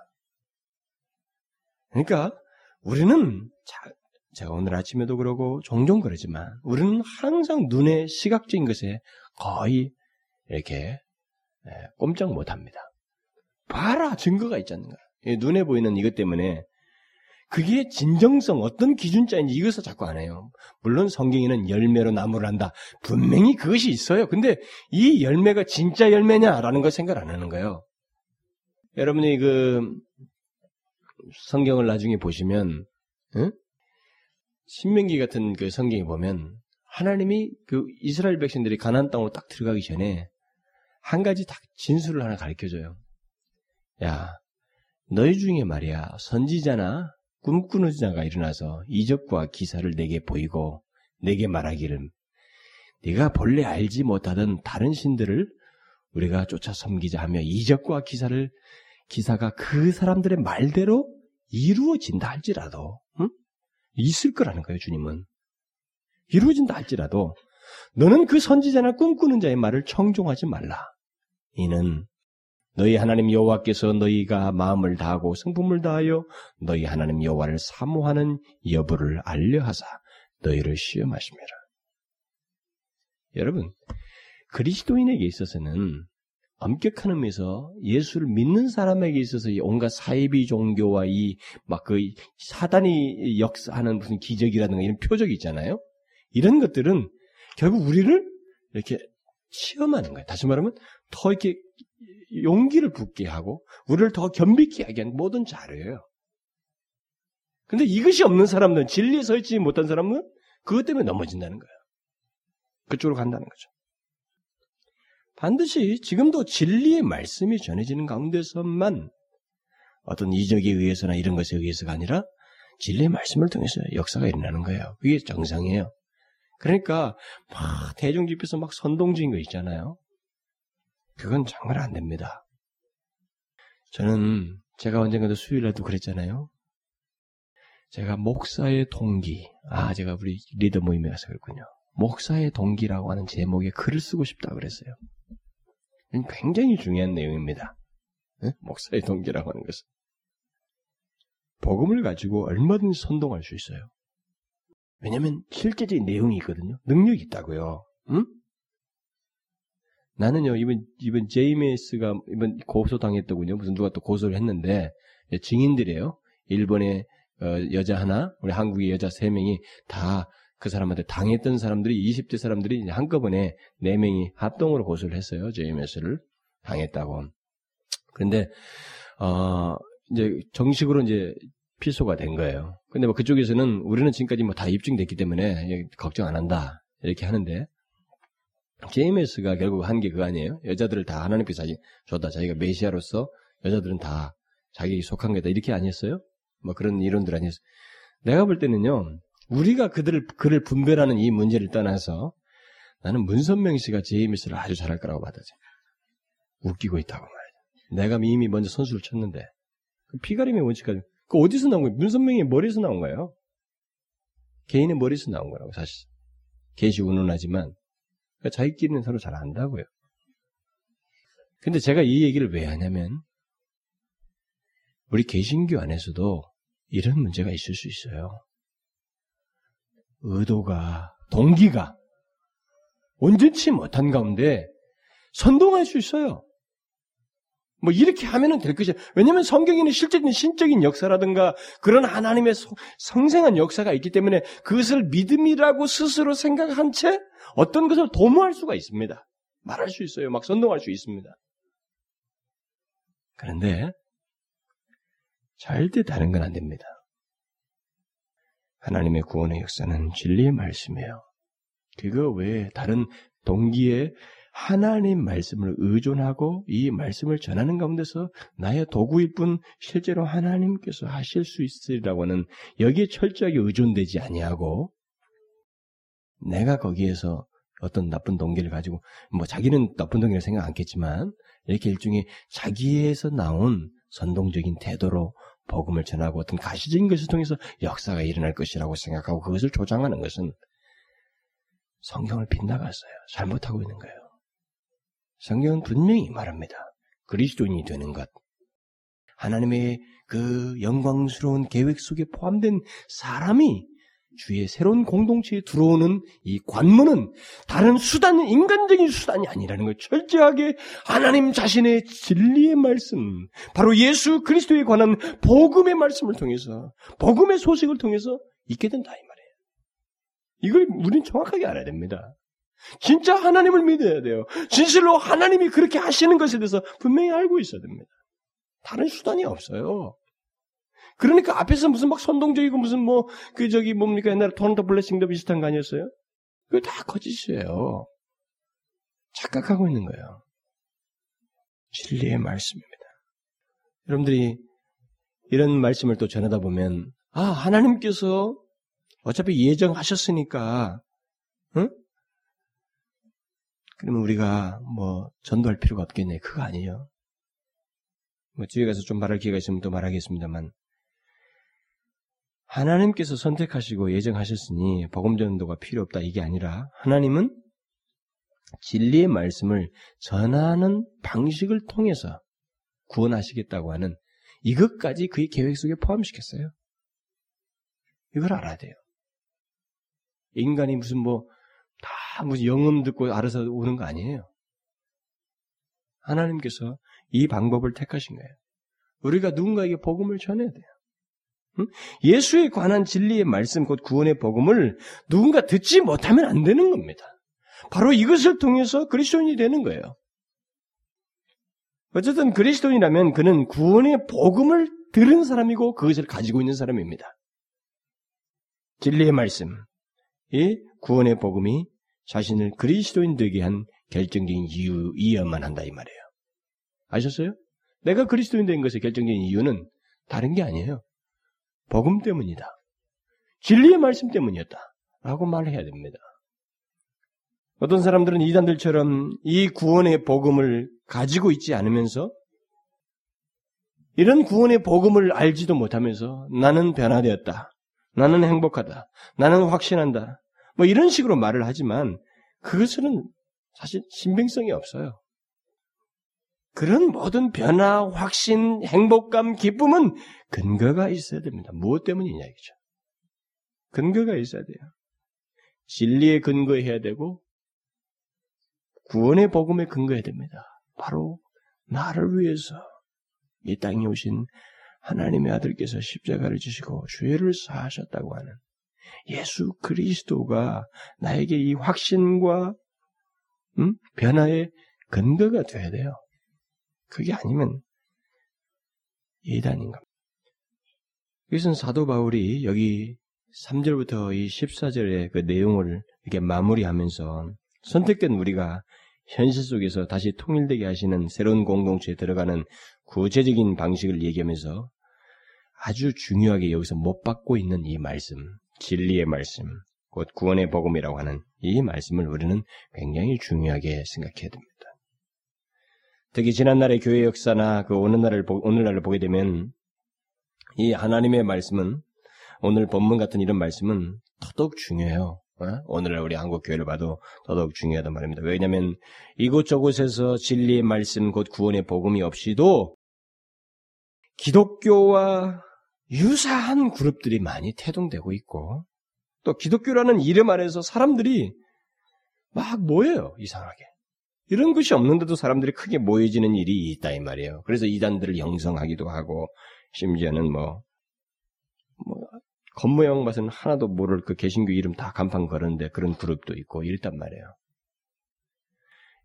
그러니까 우리는 자, 제가 오늘 아침에도 그러고 종종 그러지만 우리는 항상 눈에 시각적인 것에 거의 이렇게 꼼짝 못합니다. 봐라 증거가 있지 않는가. 눈에 보이는 이것 때문에 그게 진정성 어떤 기준자인지 이것을 자꾸 안 해요. 물론 성경에는 열매로 나무를 한다. 분명히 그것이 있어요. 근데 이 열매가 진짜 열매냐라는 걸 생각 안 하는 거예요. 여러분이 그 성경을 나중에 보시면 응? 신명기 같은 그 성경에 보면 하나님이 그 이스라엘 백성들이 가나안 땅으로 딱 들어가기 전에 한 가지 딱 진술을 하나 가르쳐 줘요. 야, 너희 중에 말이야 선지자나 꿈꾸는 자가 일어나서 이적과 기사를 내게 보이고 내게 말하기를 네가 본래 알지 못하던 다른 신들을 우리가 쫓아 섬기자 하며 이적과 기사를 기사가 그 사람들의 말대로 이루어진다 할지라도 응? 있을 거라는 거예요 주님은 이루어진다 할지라도 너는 그 선지자나 꿈꾸는 자의 말을 청종하지 말라 이는 너희 하나님 여호와께서 너희가 마음을 다하고 성품을 다하여 너희 하나님 여호와를 사모하는 여부를 알려하사 너희를 시험하십니다. 여러분 그리스도인에게 있어서는 엄격한 의미에서 예수를 믿는 사람에게 있어서 온갖 사이비 종교와 이 막 그 사단이 역사하는 무슨 기적이라든가 이런 표적이 있잖아요. 이런 것들은 결국 우리를 이렇게 시험하는 거예요. 다시 말하면 더 이렇게 용기를 붙게 하고 우리를 더 겸비케 하게 하는 모든 자료예요. 근데 이것이 없는 사람들은 진리에 서 있지 못한 사람은 그것 때문에 넘어진다는 거예요. 그쪽으로 간다는 거죠. 반드시 지금도 진리의 말씀이 전해지는 가운데서만 어떤 이적에 의해서나 이런 것에 의해서가 아니라 진리의 말씀을 통해서 역사가 일어나는 거예요. 그게 정상이에요. 그러니까 막 대중 집에서 막 선동적인 거 있잖아요. 그건 정말 안 됩니다. 저는 제가 언젠가도 수요일에도 그랬잖아요. 제가 목사의 동기, 아, 제가 우리 리더 모임에 가서 그랬군요. 목사의 동기라고 하는 제목의 글을 쓰고 싶다 그랬어요. 굉장히 중요한 내용입니다. 네? 목사의 동기라고 하는 것은. 복음을 가지고 얼마든지 선동할 수 있어요. 왜냐하면 실제적인 내용이 있거든요. 능력이 있다고요. 응? 나는요, 이번, 이번 JMS가 이번 고소당했더군요. 무슨 누가 또 고소를 했는데, 증인들이에요. 일본의 어, 여자 하나, 우리 한국의 여자 세 명이 다 그 사람한테 당했던 사람들이 20대 사람들이 한꺼번에 네 명이 합동으로 고소를 했어요. JMS를 당했다고. 그런데 어 이제 정식으로 이제 피소가 된 거예요. 근데 뭐 그쪽에서는 우리는 지금까지 뭐 다 입증됐기 때문에 걱정 안 한다 이렇게 하는데 JMS가 결국 한 게 그거 아니에요? 여자들을 다 하나님께서 자기 줬다. 자기가 메시아로서 여자들은 다 자기 속한 거다. 이렇게 아니었어요? 뭐 그런 이론들 아니었어요? 내가 볼 때는요, 우리가 그들을 그를 분별하는 이 문제를 떠나서 나는 문선명 씨가 제이미스를 아주 잘할 거라고 받아져. 웃기고 있다고 말이야. 내가 이미 먼저 선수를 쳤는데 그 피가림의 원칙까지 그 어디서 나온 거예요? 문선명의 머리에서 나온 거예요. 개인의 머리에서 나온 거라고 사실. 개시 운운하지만 그러니까 자기끼리는 서로 잘 안다고요. 근데 제가 이 얘기를 왜 하냐면 우리 개신교 안에서도 이런 문제가 있을 수 있어요. 의도가 동기가 온전치 못한 가운데 선동할 수 있어요. 뭐 이렇게 하면은 될 것이야. 왜냐하면 성경에는 실제적인 신적인 역사라든가 그런 하나님의 성생한 역사가 있기 때문에 그것을 믿음이라고 스스로 생각한 채 어떤 것을 도모할 수가 있습니다. 말할 수 있어요. 막 선동할 수 있습니다. 그런데 절대 다른 건 안 됩니다. 하나님의 구원의 역사는 진리의 말씀이에요. 그거 외에 다른 동기에 하나님 말씀을 의존하고 이 말씀을 전하는 가운데서 나의 도구일 뿐 실제로 하나님께서 하실 수 있으리라고 는 여기에 철저하게 의존되지 아니하고 내가 거기에서 어떤 나쁜 동기를 가지고 뭐 자기는 나쁜 동기를 생각 않겠지만 이렇게 일종의 자기에서 나온 선동적인 태도로 복음을 전하고 어떤 가시적인 것을 통해서 역사가 일어날 것이라고 생각하고 그것을 조장하는 것은 성경을 빗나갔어요. 잘못하고 있는 거예요. 성경은 분명히 말합니다. 그리스도인이 되는 것. 하나님의 그 영광스러운 계획 속에 포함된 사람이 주의 새로운 공동체에 들어오는 이 관문은 다른 수단, 인간적인 수단이 아니라는 걸 철저하게 하나님 자신의 진리의 말씀, 바로 예수 그리스도에 관한 복음의 말씀을 통해서, 복음의 소식을 통해서 있게 된다, 이 말이에요. 이걸 우리는 정확하게 알아야 됩니다. 진짜 하나님을 믿어야 돼요. 진실로 하나님이 그렇게 하시는 것에 대해서 분명히 알고 있어야 됩니다. 다른 수단이 없어요. 그러니까 앞에서 무슨 막 선동적이고 무슨 뭐 그 저기 뭡니까 옛날에 토론토 블레싱도 비슷한 거 아니었어요? 그거 다 거짓이에요. 착각하고 있는 거예요. 진리의 말씀입니다. 여러분들이 이런 말씀을 또 전하다 보면 아 하나님께서 어차피 예정하셨으니까 응? 그러면 우리가 뭐 전도할 필요가 없겠네. 그거 아니에요. 뭐 뒤에 가서 좀 말할 기회가 있으면 또 말하겠습니다만 하나님께서 선택하시고 예정하셨으니 복음 전도가 필요 없다 이게 아니라 하나님은 진리의 말씀을 전하는 방식을 통해서 구원하시겠다고 하는 이것까지 그의 계획 속에 포함시켰어요. 이걸 알아야 돼요. 인간이 무슨 뭐, 다 무슨 영음 듣고 알아서 오는 거 아니에요. 하나님께서 이 방법을 택하신 거예요. 우리가 누군가에게 복음을 전해야 돼요. 예수에 관한 진리의 말씀, 곧 구원의 복음을 누군가 듣지 못하면 안 되는 겁니다. 바로 이것을 통해서 그리스도인이 되는 거예요. 어쨌든 그리스도인이라면 그는 구원의 복음을 들은 사람이고 그것을 가지고 있는 사람입니다. 진리의 말씀, 이 구원의 복음이 자신을 그리스도인 되게 한 결정적인 이유이어만 한다 이 말이에요. 아셨어요? 내가 그리스도인 된 것의 결정적인 이유는 다른 게 아니에요. 복음 때문이다. 진리의 말씀 때문이었다. 라고 말해야 됩니다. 어떤 사람들은 이단들처럼 이 구원의 복음을 가지고 있지 않으면서 이런 구원의 복음을 알지도 못하면서 나는 변화되었다. 나는 행복하다. 나는 확신한다. 뭐 이런 식으로 말을 하지만 그것은 사실 신빙성이 없어요. 그런 모든 변화, 확신, 행복감, 기쁨은 근거가 있어야 됩니다. 무엇 때문이냐 이거죠. 근거가 있어야 돼요. 진리에 근거해야 되고 구원의 복음에 근거해야 됩니다. 바로 나를 위해서 이 땅에 오신 하나님의 아들께서 십자가를 지시고 죄를 사하셨다고 하는 예수 그리스도가 나에게 이 확신과 음? 변화의 근거가 돼야 돼요. 그게 아니면 예단인 겁니다. 이것은 사도 바울이 여기 3절부터 이 14절의 그 내용을 이렇게 마무리하면서 선택된 우리가 현실 속에서 다시 통일되게 하시는 새로운 공동체에 들어가는 구체적인 방식을 얘기하면서 아주 중요하게 여기서 못 받고 있는 이 말씀, 진리의 말씀, 곧 구원의 복음이라고 하는 이 말씀을 우리는 굉장히 중요하게 생각해야 됩니다. 특히 지난날의 교회 역사나 그 오늘날을, 오늘날을 보게 되면 이 하나님의 말씀은 오늘 본문 같은 이런 말씀은 더더욱 중요해요. 어? 오늘날 우리 한국 교회를 봐도 더더욱 중요하단 말입니다. 왜냐하면 이곳저곳에서 진리의 말씀 곧 구원의 복음이 없이도 기독교와 유사한 그룹들이 많이 태동되고 있고 또 기독교라는 이름 아래서 사람들이 막 모여요 이상하게 이런 것이 없는데도 사람들이 크게 모여지는 일이 있다 이 말이에요. 그래서 이단들을 형성하기도 하고 심지어는 뭐, 뭐 겉모양 맛은 하나도 모를 그 개신교 이름 다 간판 걸었는데 그런 그룹도 있고 이랬단 말이에요.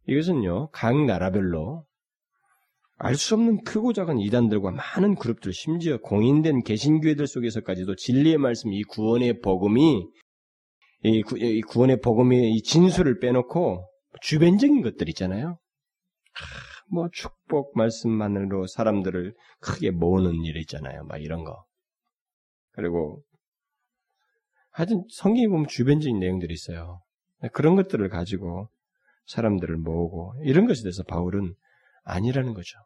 이것은요 각 나라별로 알 수 없는 크고 작은 이단들과 많은 그룹들 심지어 공인된 개신교회들 속에서까지도 진리의 말씀 이 구원의 복음이 이, 구, 이 구원의 복음의 이 진수를 빼놓고 주변적인 것들 있잖아요. 뭐 축복 말씀만으로 사람들을 크게 모으는 일 있잖아요. 막 이런 거. 그리고 하여튼 성경에 보면 주변적인 내용들이 있어요. 그런 것들을 가지고 사람들을 모으고 이런 것에 대해서 바울은 아니라는 거죠.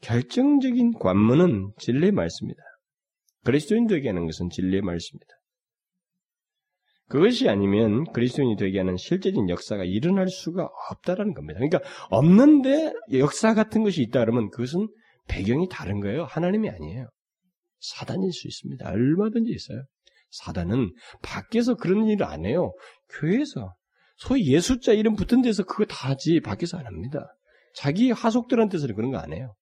결정적인 관문은 진리의 말씀입니다. 그리스도인들에게 하는 것은 진리의 말씀입니다. 그것이 아니면 그리스도인이 되게 하는 실제적인 역사가 일어날 수가 없다라는 겁니다. 그러니까 없는데 역사 같은 것이 있다 그러면 그것은 배경이 다른 거예요. 하나님이 아니에요. 사단일 수 있습니다. 얼마든지 있어요. 사단은 밖에서 그런 일을 안 해요. 교회에서 소위 예수자 이름 붙은 데서 그거 다 하지 밖에서 안 합니다. 자기 하속들한테서는 그런 거 안 해요.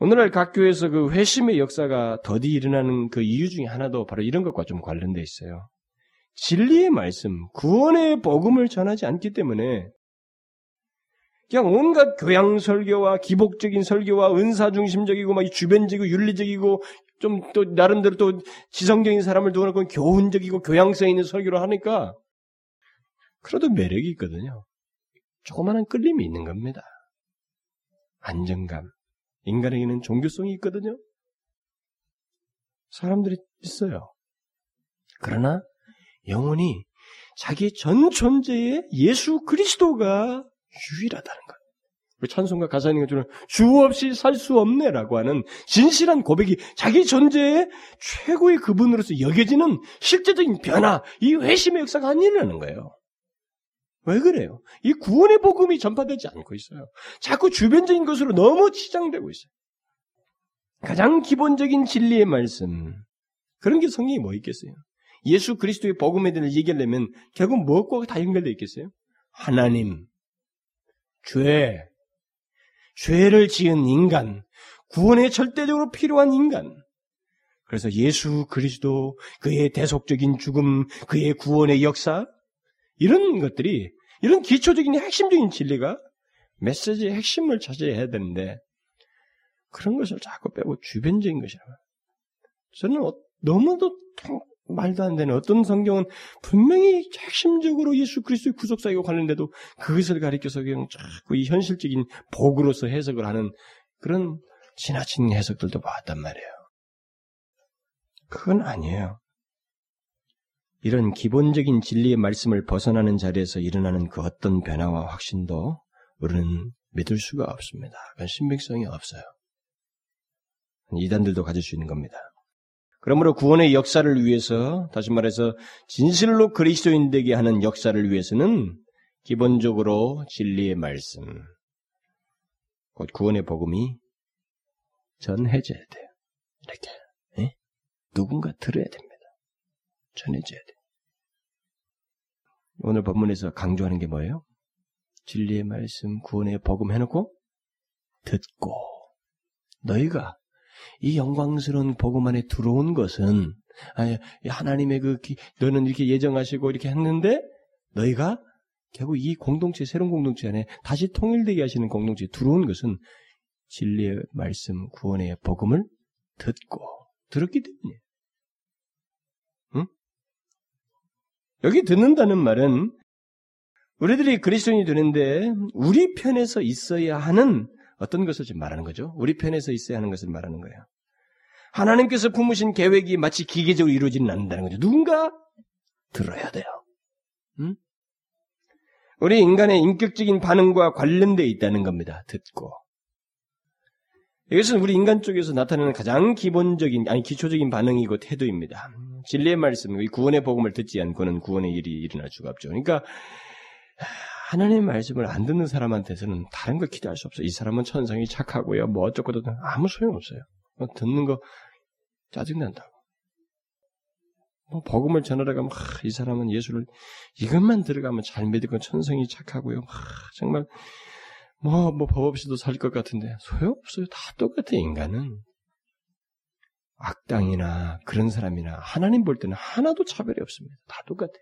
오늘날 각 교회에서 그 회심의 역사가 더디 일어나는 그 이유 중에 하나도 바로 이런 것과 좀 관련돼 있어요. 진리의 말씀, 구원의 복음을 전하지 않기 때문에 그냥 온갖 교양 설교와 기복적인 설교와 은사 중심적이고 막 주변적이고 윤리적이고 좀 또 나름대로 또 지성적인 사람을 두어놓고 교훈적이고 교양성 있는 설교를 하니까 그래도 매력이 있거든요. 조그마한 끌림이 있는 겁니다. 안정감. 인간에게는 종교성이 있거든요. 사람들이 있어요. 그러나 영혼이 자기 전 존재의 예수 그리스도가 유일하다는 것. 찬송가 가사 있는 것처럼 주 없이 살 수 없네라고 하는 진실한 고백이 자기 존재의 최고의 그분으로서 여겨지는 실제적인 변화, 이 회심의 역사가 아니라는 거예요. 왜 그래요? 이 구원의 복음이 전파되지 않고 있어요. 자꾸 주변적인 것으로 너무 치장되고 있어요. 가장 기본적인 진리의 말씀. 그런 게 성경이 뭐 있겠어요? 예수 그리스도의 복음에 대해 얘기하려면 결국 무엇과 다 연결되어 있겠어요? 하나님, 죄, 죄를 지은 인간, 구원에 절대적으로 필요한 인간. 그래서 예수 그리스도, 그의 대속적인 죽음, 그의 구원의 역사, 이런 것들이, 이런 기초적인 핵심적인 진리가 메시지의 핵심을 차지해야 되는데, 그런 것을 자꾸 빼고 주변적인 것이라고. 저는 어, 너무도 말도 안 되는 어떤 성경은 분명히 핵심적으로 예수 그리스도의 구속사이고 관련돼도 그것을 가리켜서 그냥 자꾸 이 현실적인 복으로서 해석을 하는 그런 지나친 해석들도 봤단 말이에요. 그건 아니에요. 이런 기본적인 진리의 말씀을 벗어나는 자리에서 일어나는 그 어떤 변화와 확신도 우리는 믿을 수가 없습니다. 그건 신빙성이 없어요. 이단들도 가질 수 있는 겁니다. 그러므로 구원의 역사를 위해서 다시 말해서 진실로 그리스도인 되게 하는 역사를 위해서는 기본적으로 진리의 말씀, 곧 구원의 복음이 전해져야 돼요. 이렇게 에? 누군가 들어야 됩니다. 전해져야 돼요. 오늘 본문에서 강조하는 게 뭐예요? 진리의 말씀, 구원의 복음 해놓고 듣고 너희가 이 영광스러운 복음 안에 들어온 것은 하나님의 그 너는 이렇게 예정하시고 이렇게 했는데 너희가 결국 이 공동체 새로운 공동체 안에 다시 통일되게 하시는 공동체에 들어온 것은 진리의 말씀 구원의 복음을 듣고 들었기 때문이에요. 여기 듣는다는 말은 우리들이 그리스도인이 되는데 우리 편에서 있어야 하는 어떤 것을 지금 말하는 거죠? 우리 편에서 있어야 하는 것을 말하는 거예요. 하나님께서 품으신 계획이 마치 기계적으로 이루어지는 않는다는 거죠. 누군가 들어야 돼요. 응? 우리 인간의 인격적인 반응과 관련되어 있다는 겁니다. 듣고. 이것은 우리 인간 쪽에서 나타나는 가장 기본적인, 아니, 기초적인 반응이고 태도입니다. 진리의 말씀, 구원의 복음을 듣지 않고는 구원의 일이 일어날 수가 없죠. 그러니까, 하나님의 말씀을 안 듣는 사람한테서는 다른 걸 기대할 수 없어요. 이 사람은 천성이 착하고요. 뭐 어쩌고도 아무 소용 없어요. 뭐 듣는 거 짜증난다고. 뭐 복음을 전하러 가면 하, 이 사람은 예수를 이것만 들어가면 잘 믿고 천성이 착하고요. 하, 정말 뭐뭐 법 없이도 살 것 같은데 소용없어요. 다 똑같아 인간은. 악당이나 그런 사람이나 하나님 볼 때는 하나도 차별이 없습니다. 다 똑같아.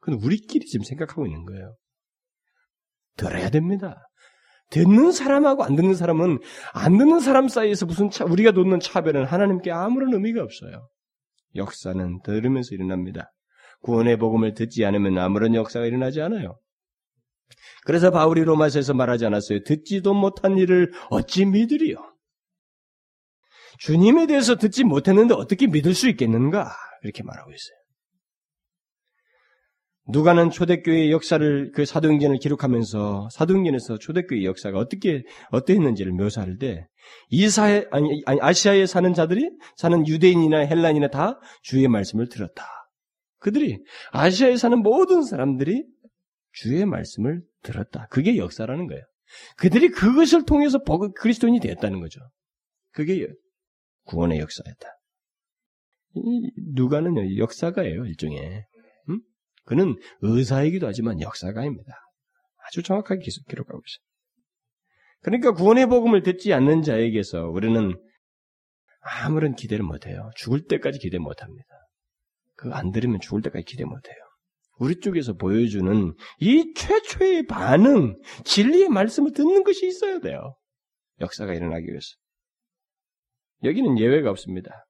그건 우리끼리 지금 생각하고 있는 거예요. 들어야 됩니다. 듣는 사람하고 안 듣는 사람은 안 듣는 사람 사이에서 무슨 차, 우리가 놓는 차별은 하나님께 아무런 의미가 없어요. 역사는 들으면서 일어납니다. 구원의 복음을 듣지 않으면 아무런 역사가 일어나지 않아요. 그래서 바울이 로마서에서 말하지 않았어요. 듣지도 못한 일을 어찌 믿으리요? 주님에 대해서 듣지 못했는데 어떻게 믿을 수 있겠는가? 이렇게 말하고 있어요. 누가는 초대교회의 역사를 그 사도행전을 기록하면서 사도행전에서 초대교회의 역사가 어떻게 어떠했는지를 묘사할 때 이사에 아니, 아니 아시아에 사는 자들이 사는 유대인이나 헬란이나 다 주의 말씀을 들었다. 그들이 아시아에 사는 모든 사람들이 주의 말씀을 들었다. 그게 역사라는 거예요. 그들이 그것을 통해서 그리스도인이 되었다는 거죠. 그게 구원의 역사였다. 누가는 역사가예요, 일종의. 그는 의사이기도 하지만 역사가입니다. 아주 정확하게 기록하고 있어요. 그러니까 구원의 복음을 듣지 않는 자에게서 우리는 아무런 기대를 못해요. 죽을 때까지 기대 못합니다. 그거 안 들으면 죽을 때까지 기대 못해요. 우리 쪽에서 보여주는 이 최초의 반응, 진리의 말씀을 듣는 것이 있어야 돼요. 역사가 일어나기 위해서. 여기는 예외가 없습니다.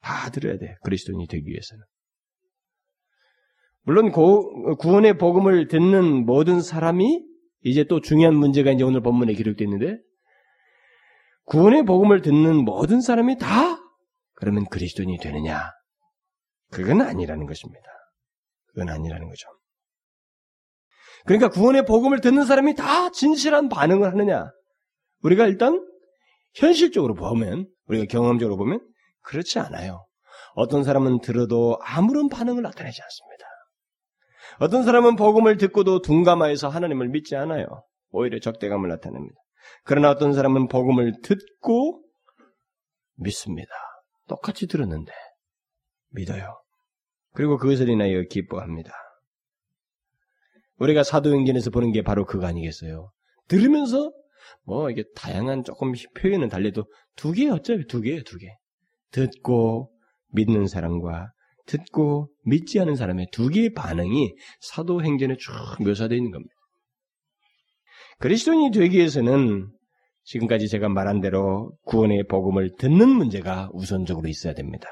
다 들어야 돼. 그리스도인이 되기 위해서는. 물론 고, 구원의 복음을 듣는 모든 사람이 이제 또 중요한 문제가 이제 오늘 본문에 기록되어 있는데 구원의 복음을 듣는 모든 사람이 다 그러면 그리스도인이 되느냐? 그건 아니라는 것입니다. 그건 아니라는 거죠. 그러니까 구원의 복음을 듣는 사람이 다 진실한 반응을 하느냐? 우리가 일단 현실적으로 보면 우리가 경험적으로 보면 그렇지 않아요. 어떤 사람은 들어도 아무런 반응을 나타내지 않습니다. 어떤 사람은 복음을 듣고도 둔감하여서 하나님을 믿지 않아요. 오히려 적대감을 나타냅니다. 그러나 어떤 사람은 복음을 듣고 믿습니다. 똑같이 들었는데 믿어요. 그리고 그것을 인하여 기뻐합니다. 우리가 사도행전에서 보는 게 바로 그거 아니겠어요? 들으면서 뭐 이게 다양한 조금 표현은 달래도 두 개 어차피 두 개예요, 두 개. 듣고 믿는 사람과 듣고 믿지 않은 사람의 두 개의 반응이 사도 행전에 쭉 묘사되어 있는 겁니다. 그리스도인이 되기 위해서는 지금까지 제가 말한 대로 구원의 복음을 듣는 문제가 우선적으로 있어야 됩니다.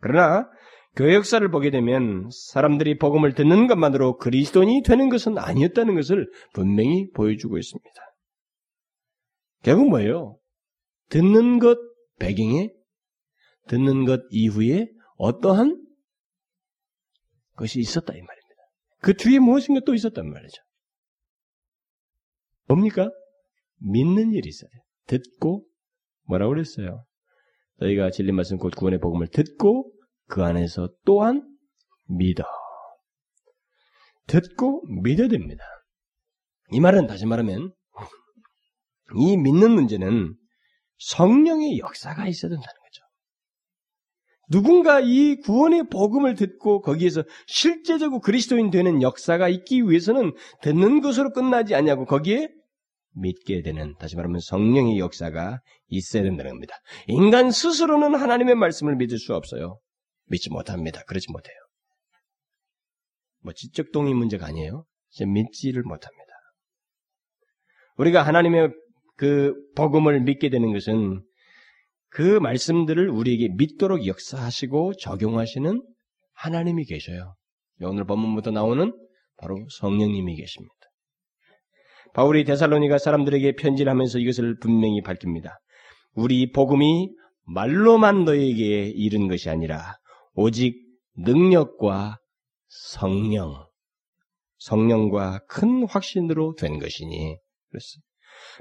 그러나 교회 역사를 보게 되면 사람들이 복음을 듣는 것만으로 그리스도인이 되는 것은 아니었다는 것을 분명히 보여주고 있습니다. 결국 뭐예요? 듣는 것 배경에 듣는 것 이후에 어떠한 것이 있었다 이 말입니다. 그 뒤에 무엇인가 또 있었단 말이죠. 뭡니까? 믿는 일이 있어야 돼요. 듣고 뭐라고 그랬어요? 너희가 진리 말씀 곧 구원의 복음을 듣고 그 안에서 또한 믿어. 듣고 믿어야 됩니다. 이 말은 다시 말하면 이 믿는 문제는 성령의 역사가 있어야 된다는 거죠. 누군가 이 구원의 복음을 듣고 거기에서 실제적으로 그리스도인 되는 역사가 있기 위해서는 듣는 것으로 끝나지 않냐고 거기에 믿게 되는 다시 말하면 성령의 역사가 있어야 된다는 겁니다. 인간 스스로는 하나님의 말씀을 믿을 수 없어요. 믿지 못합니다. 그러지 못해요. 뭐 지적 동의 문제가 아니에요. 믿지를 못합니다. 우리가 하나님의 그 복음을 믿게 되는 것은 그 말씀들을 우리에게 믿도록 역사하시고 적용하시는 하나님이 계셔요. 오늘 본문부터 나오는 바로 성령님이 계십니다. 바울이 데살로니가 사람들에게 편지를 하면서 이것을 분명히 밝힙니다. 우리 복음이 말로만 너에게 이른 것이 아니라 오직 능력과 성령, 성령과 큰 확신으로 된 것이니 그랬어요.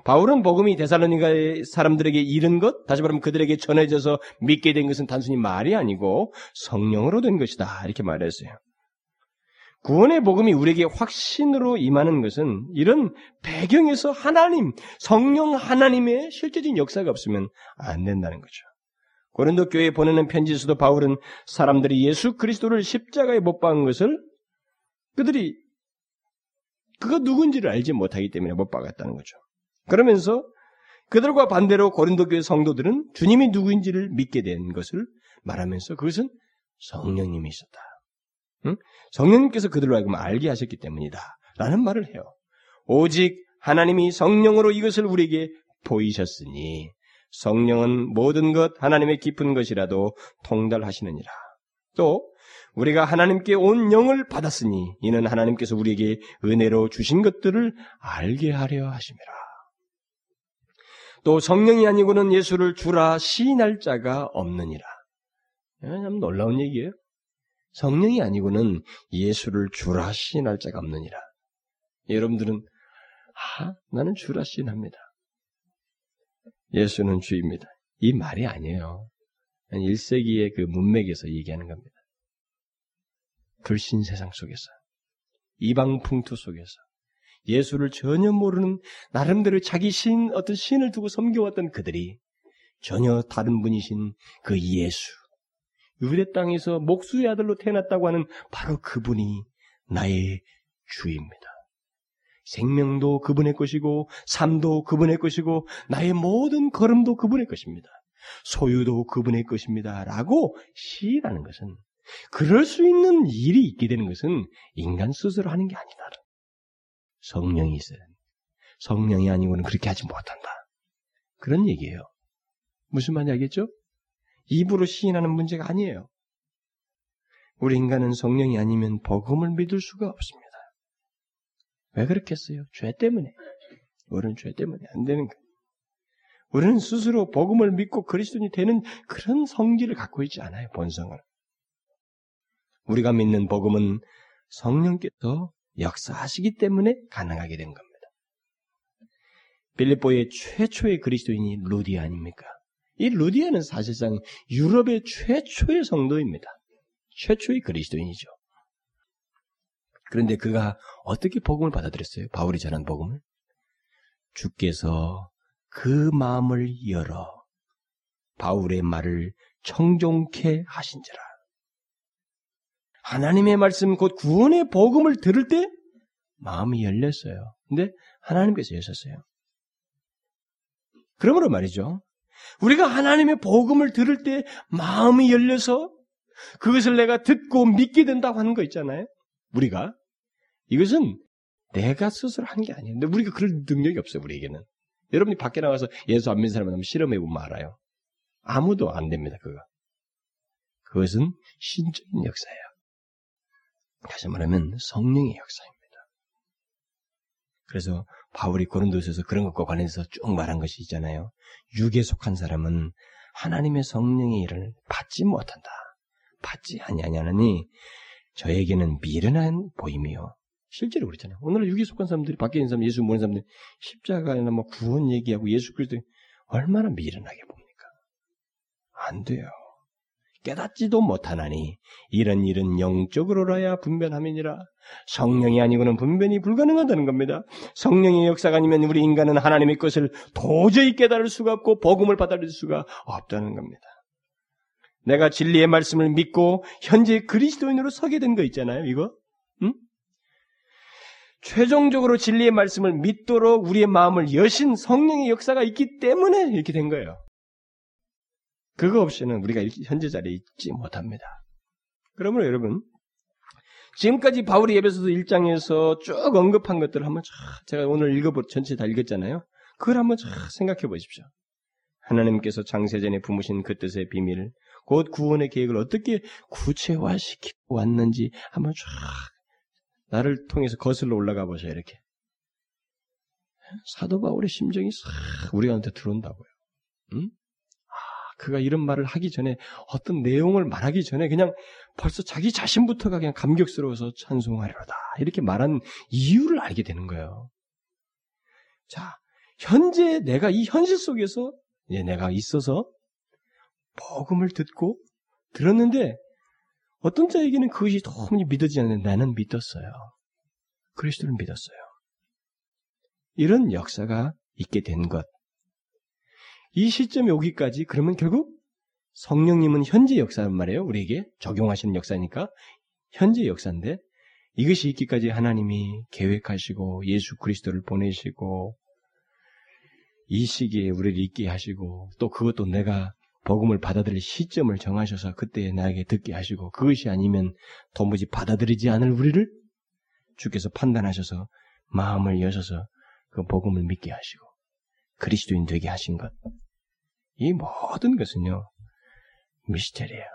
바울은 복음이 데살로니가 사람들에게 이른 것, 다시 말하면 그들에게 전해져서 믿게 된 것은 단순히 말이 아니고 성령으로 된 것이다. 이렇게 말했어요. 구원의 복음이 우리에게 확신으로 임하는 것은 이런 배경에서 하나님, 성령 하나님의 실제적인 역사가 없으면 안 된다는 거죠. 고린도 교회에 보내는 편지에서도 바울은 사람들이 예수 그리스도를 십자가에 못 박은 것을 그들이 그가 누군지를 알지 못하기 때문에 못 박았다는 거죠. 그러면서 그들과 반대로 고린도 교회 성도들은 주님이 누구인지를 믿게 된 것을 말하면서 그것은 성령님이 있었다. 응? 성령님께서 그들로 하여금 알게 하셨기 때문이다. 라는 말을 해요. 오직 하나님이 성령으로 이것을 우리에게 보이셨으니 성령은 모든 것 하나님의 깊은 것이라도 통달하시느니라. 또 우리가 하나님께 온 영을 받았으니 이는 하나님께서 우리에게 은혜로 주신 것들을 알게 하려 하심이라. 또 성령이 아니고는 예수를 주라 시인할 자가 없느니라. 참 놀라운 얘기예요. 성령이 아니고는 예수를 주라 시인할 자가 없느니라. 여러분들은 아, 나는 주라 시인합니다. 예수는 주입니다. 이 말이 아니에요. 1세기의 그 문맥에서 얘기하는 겁니다. 불신 세상 속에서, 이방 풍토 속에서, 예수를 전혀 모르는 나름대로 자기 신, 어떤 신을 두고 섬겨왔던 그들이 전혀 다른 분이신 그 예수, 유대 땅에서 목수의 아들로 태어났다고 하는 바로 그분이 나의 주입니다. 생명도 그분의 것이고, 삶도 그분의 것이고, 나의 모든 걸음도 그분의 것입니다. 소유도 그분의 것입니다. 라고 시인하는 것은, 그럴 수 있는 일이 있게 되는 것은 인간 스스로 하는 게 아니다. 성령이 있어야 됩니다. 성령이 아니고는 그렇게 하지 못한다. 그런 얘기예요. 무슨 말인지 알겠죠? 입으로 시인하는 문제가 아니에요. 우리 인간은 성령이 아니면 복음을 믿을 수가 없습니다. 왜 그렇겠어요? 죄 때문에. 우리는 죄 때문에 안 되는 거예요. 우리는 스스로 복음을 믿고 그리스도인이 되는 그런 성질을 갖고 있지 않아요, 본성을. 우리가 믿는 복음은 성령께서 역사하시기 때문에 가능하게 된 겁니다. 빌립보의 최초의 그리스도인이 루디아 아닙니까? 이 루디아는 사실상 유럽의 최초의 성도입니다. 최초의 그리스도인이죠. 그런데 그가 어떻게 복음을 받아들였어요? 바울이 전한 복음을? 주께서 그 마음을 열어 바울의 말을 청종케 하신지라. 하나님의 말씀 곧 구원의 복음을 들을 때 마음이 열렸어요. 근데 하나님께서 여셨어요. 그러므로 말이죠. 우리가 하나님의 복음을 들을 때 마음이 열려서 그것을 내가 듣고 믿게 된다고 하는 거 있잖아요. 우리가 이것은 내가 스스로 한 게 아니에요. 근데 우리가 그럴 능력이 없어요. 우리에게는. 여러분이 밖에 나가서 예수 안 믿는 사람을 한번 실험해 보면 알아요. 아무도 안 됩니다. 그거. 그것은 신적인 역사예요. 다시 말하면 성령의 역사입니다. 그래서 바울이 고린도서에서 그런 것과 관해서 쭉 말한 것이 있잖아요. 육에 속한 사람은 하나님의 성령의 일을 받지 못한다. 받지 아니하냐니 저에게는 미련한 보임이요. 실제로 그렇잖아요. 오늘 육에 속한 사람들이 밖에 있는 사람, 예수 모르는 사람들이 십자가나 뭐 구원 얘기하고 예수 그리스도 얼마나 미련하게 봅니까? 안 돼요. 깨닫지도 못하나니 이런 일은 영적으로라야 분변함이니라. 성령이 아니고는 분변이 불가능하다는 겁니다. 성령의 역사가 아니면 우리 인간은 하나님의 것을 도저히 깨달을 수가 없고 복음을 받아들일 수가 없다는 겁니다. 내가 진리의 말씀을 믿고 현재 그리스도인으로 서게 된 거 있잖아요. 이거? 응? 최종적으로 진리의 말씀을 믿도록 우리의 마음을 여신 성령의 역사가 있기 때문에 이렇게 된 거예요. 그거 없이는 우리가 현재 자리에 있지 못합니다. 그러므로 여러분, 지금까지 바울이 예배소서 1장에서 쭉 언급한 것들을 한번 제가 오늘 읽어보 전체 다 읽었잖아요. 그걸 한번 생각해 보십시오. 하나님께서 장세전에 부으신 그 뜻의 비밀, 곧 구원의 계획을 어떻게 구체화시키고 왔는지 한번 쫙 나를 통해서 거슬러 올라가 보세요. 이렇게 사도 바울의 심정이 싹 우리 한테 들어온다고요. 응? 그가 이런 말을 하기 전에 어떤 내용을 말하기 전에 그냥 벌써 자기 자신부터가 그냥 감격스러워서 찬송하리로다. 이렇게 말한 이유를 알게 되는 거예요. 자, 현재 내가 이 현실 속에서 예, 내가 있어서 복음을 듣고 들었는데 어떤 자에게는 그것이 도무지 믿어지지 않는데 나는 믿었어요. 그리스도를 믿었어요. 이런 역사가 있게 된 것. 이 시점에 오기까지 그러면 결국 성령님은 현재 역사란 말이에요. 우리에게 적용하시는 역사니까 현재 역사인데 이것이 있기까지 하나님이 계획하시고 예수 그리스도를 보내시고 이 시기에 우리를 있게 하시고 또 그것도 내가 복음을 받아들일 시점을 정하셔서 그때 나에게 듣게 하시고 그것이 아니면 도무지 받아들이지 않을 우리를 주께서 판단하셔서 마음을 여셔서 그 복음을 믿게 하시고 그리스도인 되게 하신 것. 이 모든 것은요 미스테리예요.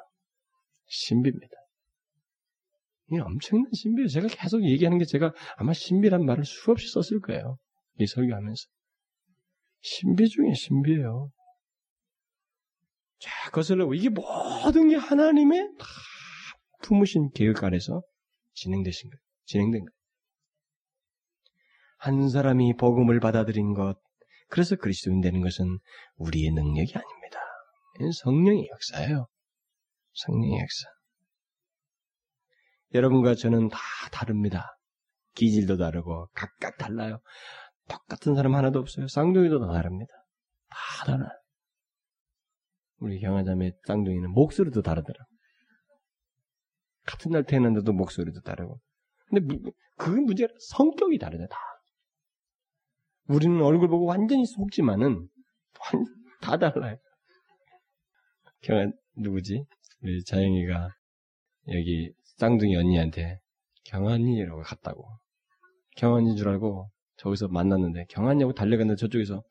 신비입니다. 이 엄청난 신비예요. 제가 계속 얘기하는 게 제가 아마 신비란 말을 수없이 썼을 거예요. 이 설교하면서. 신비 중에 신비예요. 자, 거슬러 이게 모든 게 하나님의 다 품으신 계획 아래서 진행되신 거예요. 진행된 거예요. 한 사람이 복음을 받아들인 것, 그래서 그리스도인 되는 것은 우리의 능력이 아닙니다. 성령의 역사예요. 성령의 역사. 여러분과 저는 다 다릅니다. 기질도 다르고 각각 달라요. 똑같은 사람 하나도 없어요. 쌍둥이도 다 다릅니다. 다 달라요. 우리 경화자매 쌍둥이는 목소리도 다르더라. 같은 날 태어났는데도 목소리도 다르고. 근데 그게 문제가 성격이 다르다. 다. 우리는 얼굴 보고 완전히 속지만은 다 달라요. 경화 누구지? 우리 자영이가 여기 쌍둥이 언니한테 경환이라고 갔다고. 경환인 줄 알고 저기서 만났는데 경환이하고 달려갔는데 저쪽에서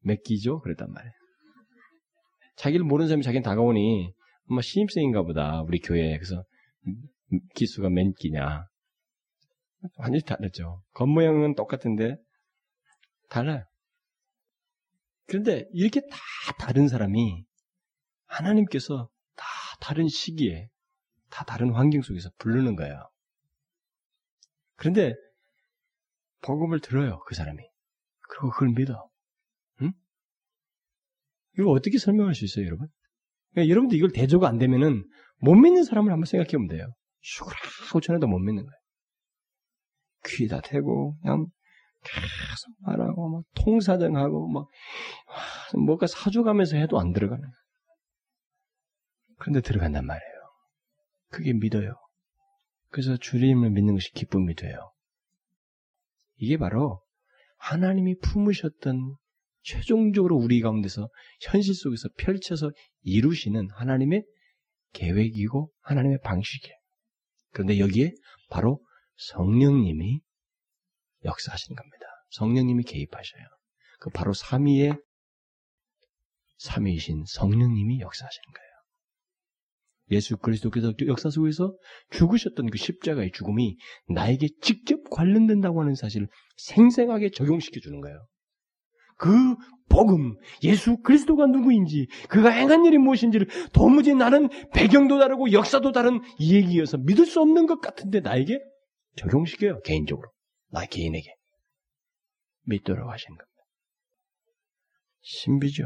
몇 기죠? 그랬단 말이에요. 자기를 모르는 사람이 자기는 다가오니 엄마 신입생인가 보다 우리 교회에 그래서 기수가 몇 기냐 완전히 다르죠. 겉모양은 똑같은데 달라요. 그런데 이렇게 다 다른 사람이 하나님께서 다 다른 시기에 다 다른 환경 속에서 부르는 거예요. 그런데 복음을 들어요 그 사람이. 그리고 그걸 믿어. 응? 이거 어떻게 설명할 수 있어요, 여러분? 그러니까 여러분도 이걸 대조가 안 되면은 못 믿는 사람을 한번 생각해 보면 돼요. 슈그라고 전해도 못 믿는 거예요. 귀다 대고 그냥 계속 말하고 막 통사정하고 막 뭔가 사줘가면서 해도 안 들어가는 거예요. 그런데 들어간단 말이에요. 그게 믿어요. 그래서 주님을 믿는 것이 기쁨이 돼요. 이게 바로 하나님이 품으셨던 최종적으로 우리 가운데서 현실 속에서 펼쳐서 이루시는 하나님의 계획이고 하나님의 방식이에요. 그런데 여기에 바로 성령님이 역사하시는 겁니다. 성령님이 개입하셔요. 그 바로 삼위의 삼위이신 성령님이 역사하시는 거예요. 예수 그리스도께서 역사 속에서 죽으셨던 그 십자가의 죽음이 나에게 직접 관련된다고 하는 사실을 생생하게 적용시켜 주는 거예요. 그 복음, 예수 그리스도가 누구인지, 그가 행한 일이 무엇인지를 도무지 나는 배경도 다르고 역사도 다른 이 얘기여서 믿을 수 없는 것 같은데 나에게 적용시켜요, 개인적으로. 나 개인에게. 믿도록 하신 겁니다. 신비죠.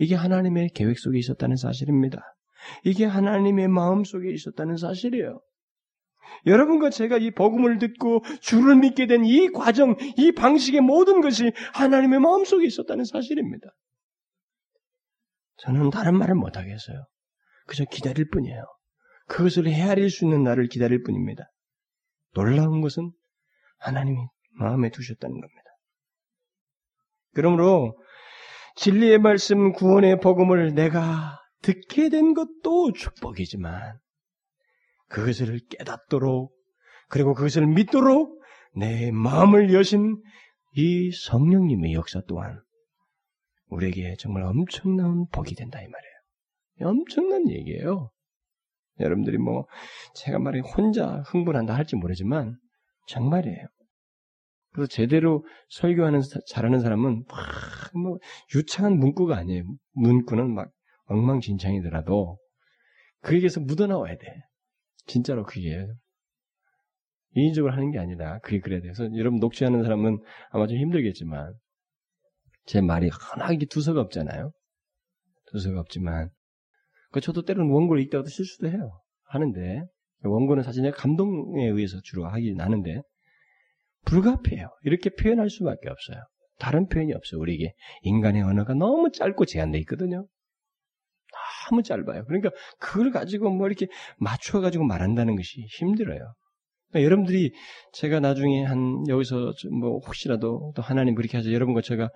이게 하나님의 계획 속에 있었다는 사실입니다. 이게 하나님의 마음 속에 있었다는 사실이에요. 여러분과 제가 이 복음을 듣고 주를 믿게 된 이 과정, 이 방식의 모든 것이 하나님의 마음 속에 있었다는 사실입니다. 저는 다른 말을 못하겠어요. 그저 기다릴 뿐이에요. 그것을 헤아릴 수 있는 나를 기다릴 뿐입니다. 놀라운 것은 하나님이 마음에 두셨다는 겁니다. 그러므로 진리의 말씀 구원의 복음을 내가 듣게 된 것도 축복이지만 그것을 깨닫도록 그리고 그것을 믿도록 내 마음을 여신 이 성령님의 역사 또한 우리에게 정말 엄청난 복이 된다 이 말이에요. 엄청난 얘기예요. 여러분들이 뭐 제가 말해 혼자 흥분한다 할지 모르지만 정말이에요. 그래서 제대로 설교하는 잘하는 사람은 막뭐 유창한 문구가 아니에요. 문구는 막 엉망진창이더라도 그에게서 묻어나와야 돼. 진짜로 그게. 인위적으로 하는 게 아니라 그게 그래야 돼서 여러분 녹취하는 사람은 아마 좀 힘들겠지만 제 말이 흔하게 두서가 없잖아요. 두서가 없지만 그 저도 때로는 원고를 읽다가도 실수도 해요. 하는데 원고는 사실 내가 감동에 의해서 주로 하긴 하는데 불가피해요. 이렇게 표현할 수밖에 없어요. 다른 표현이 없어요. 우리에게 인간의 언어가 너무 짧고 제한돼 있거든요. 너무 짧아요. 그러니까 그걸 가지고 뭐 이렇게 맞춰 가지고 말한다는 것이 힘들어요. 그러니까 여러분들이 제가 나중에 한 여기서 뭐 혹시라도 또 하나님 그렇게 하죠. 여러분과 제가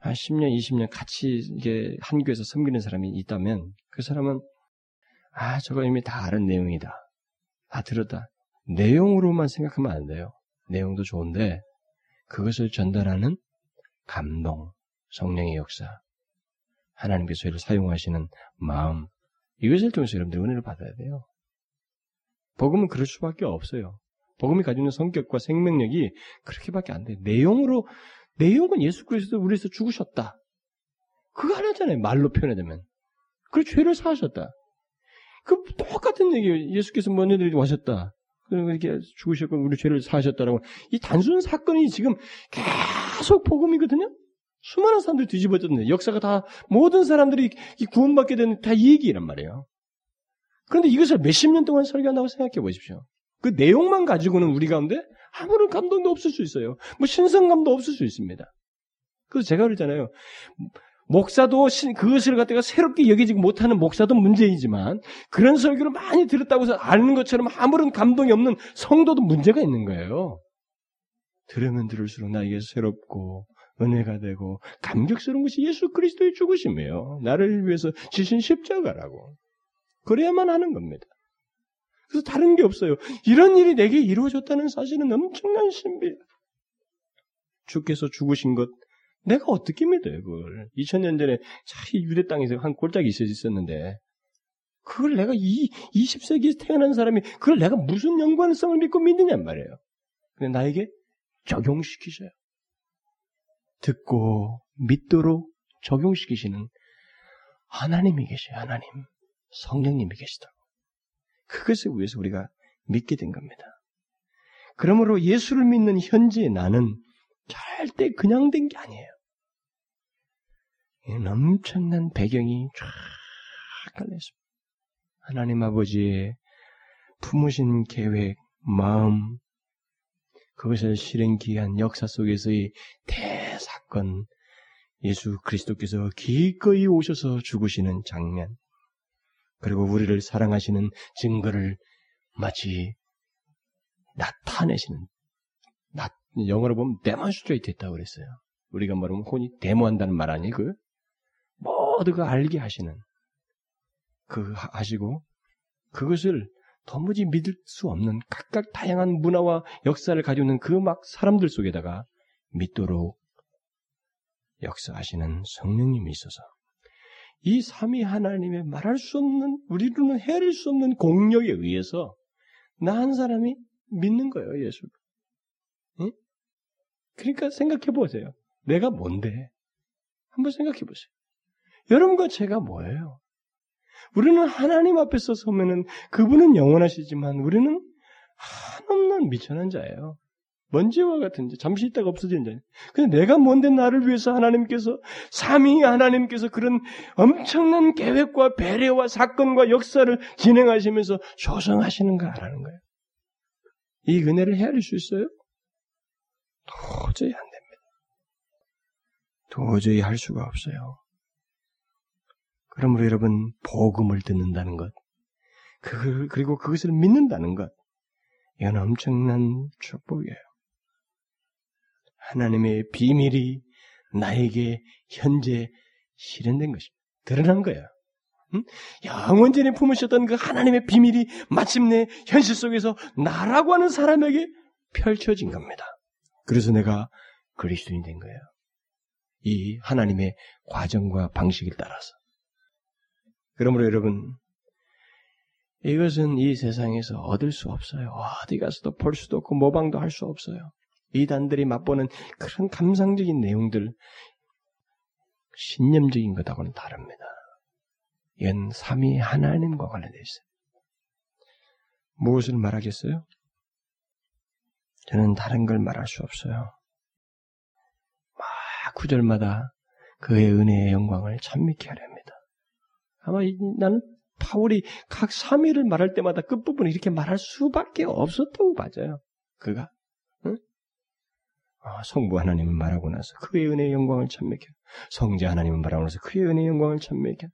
한 10년, 20년 같이 이게 한교에서 섬기는 사람이 있다면 그 사람은 아 저거 이미 다 아는 내용이다. 다 들었다. 내용으로만 생각하면 안 돼요. 내용도 좋은데 그것을 전달하는 감동, 성령의 역사, 하나님께서 저희를 사용하시는 마음 이것을 통해서 여러분들 은혜를 받아야 돼요. 복음은 그럴 수밖에 없어요. 복음이 가지고 있는 성격과 생명력이 그렇게밖에 안 돼요. 내용으로 내용은 예수 그리스도 우리에서 죽으셨다. 그거 하나잖아요. 말로 표현하자면. 그 죄를 사하셨다. 그 똑같은 얘기예요. 예수께서 먼저들이 와셨다. 이렇게 죽으셨고 우리 죄를 사하셨다라고 이 단순 사건이 지금 계속 복음이거든요. 수많은 사람들이 뒤집어졌는데 역사가 다 모든 사람들이 구원받게 되는 다이 얘기란 말이에요. 그런데 이것을 몇십 년 동안 설교한다고 생각해 보십시오. 그 내용만 가지고는 우리 가운데 아무런 감동도 없을 수 있어요. 뭐 신성감도 없을 수 있습니다. 그래서 제가 그러잖아요. 목사도 그것을 갖다가 새롭게 여기지 못하는 목사도 문제이지만 그런 설교를 많이 들었다고 해서 아는 것처럼 아무런 감동이 없는 성도도 문제가 있는 거예요. 들으면 들을수록 나에게 새롭고 은혜가 되고 감격스러운 것이 예수 그리스도의 죽으심이에요. 나를 위해서 지신 십자가라고. 그래야만 하는 겁니다. 그래서 다른 게 없어요. 이런 일이 내게 이루어졌다는 사실은 엄청난 신비. 주께서 죽으신 것, 내가 어떻게 믿어요, 그걸. 2000년 전에 차 유대 땅에서 한 골짜기 있었는데, 그걸 내가 이 20세기에 태어난 사람이 그걸 내가 무슨 연관성을 믿고 믿느냔 말이에요. 근데 나에게 적용시키셔요. 듣고 믿도록 적용시키시는 하나님이 계셔요, 하나님. 성령님이 계시다고. 그것을 위해서 우리가 믿게 된 겁니다. 그러므로 예수를 믿는 현재 나는 절대 그냥 된 게 아니에요. 엄청난 배경이 쫙 깔려있습니다. 하나님 아버지의 품으신 계획, 마음, 그것을 실행기한 역사 속에서의 대사건, 예수 그리스도께서 기꺼이 오셔서 죽으시는 장면, 그리고 우리를 사랑하시는 증거를 마치 나타내시는, 나, 영어로 보면 데몬스트레이트 했다고 그랬어요. 우리가 말하면 혼이 데모한다는 말 아니, 그? 모두가 알게 하시는, 그, 하시고, 그것을 도무지 믿을 수 없는 각각 다양한 문화와 역사를 가지고 있는 그 막 사람들 속에다가 믿도록 역사하시는 성령님이 있어서 이 삼위 하나님의 말할 수 없는 우리로는 헤아릴 수 없는 공력에 의해서 나 한 사람이 믿는 거예요 예수를. 응? 그러니까 생각해 보세요. 내가 뭔데? 한번 생각해 보세요. 여러분과 제가 뭐예요? 우리는 하나님 앞에 서 서면은 그분은 영원하시지만 우리는 한없는 미천한 자예요. 먼지와 같은 자, 잠시 있다가 없어지는 자예요. 근데 내가 뭔데 나를 위해서 하나님께서 삼위 하나님께서 그런 엄청난 계획과 배려와 사건과 역사를 진행하시면서 조성하시는가라는 거예요. 이 은혜를 헤아릴 수 있어요? 도저히 안 됩니다. 도저히 할 수가 없어요. 그러므로 여러분 복음을 듣는다는 것, 그, 그리고 그것을 믿는다는 것, 이건 엄청난 축복이에요. 하나님의 비밀이 나에게 현재 실현된 것입니다. 드러난 거야. 응? 영원전에 품으셨던 그 하나님의 비밀이 마침내 현실 속에서 나라고 하는 사람에게 펼쳐진 겁니다. 그래서 내가 그리스도인이 된 거예요. 이 하나님의 과정과 방식을 따라서. 그러므로 여러분, 이것은 이 세상에서 얻을 수 없어요. 어디 가서도 볼 수도 없고 모방도 할 수 없어요. 이단들이 맛보는 그런 감상적인 내용들, 신념적인 것하고는 다릅니다. 이건 삼위 하나님과 관련되어 있어요. 무엇을 말하겠어요? 저는 다른 걸 말할 수 없어요. 막 구절마다 그의 은혜의 영광을 찬미케 하려 합니다. 아마 이, 나는 파울이 각 3위를 말할 때마다 끝부분을 이렇게 말할 수밖에 없었다고 맞아요. 그가. 응? 아, 성부 하나님은 말하고 나서 그의 은혜의 영광을 찬미케 성자 하나님은 말하고 나서 그의 은혜의 영광을 찬미케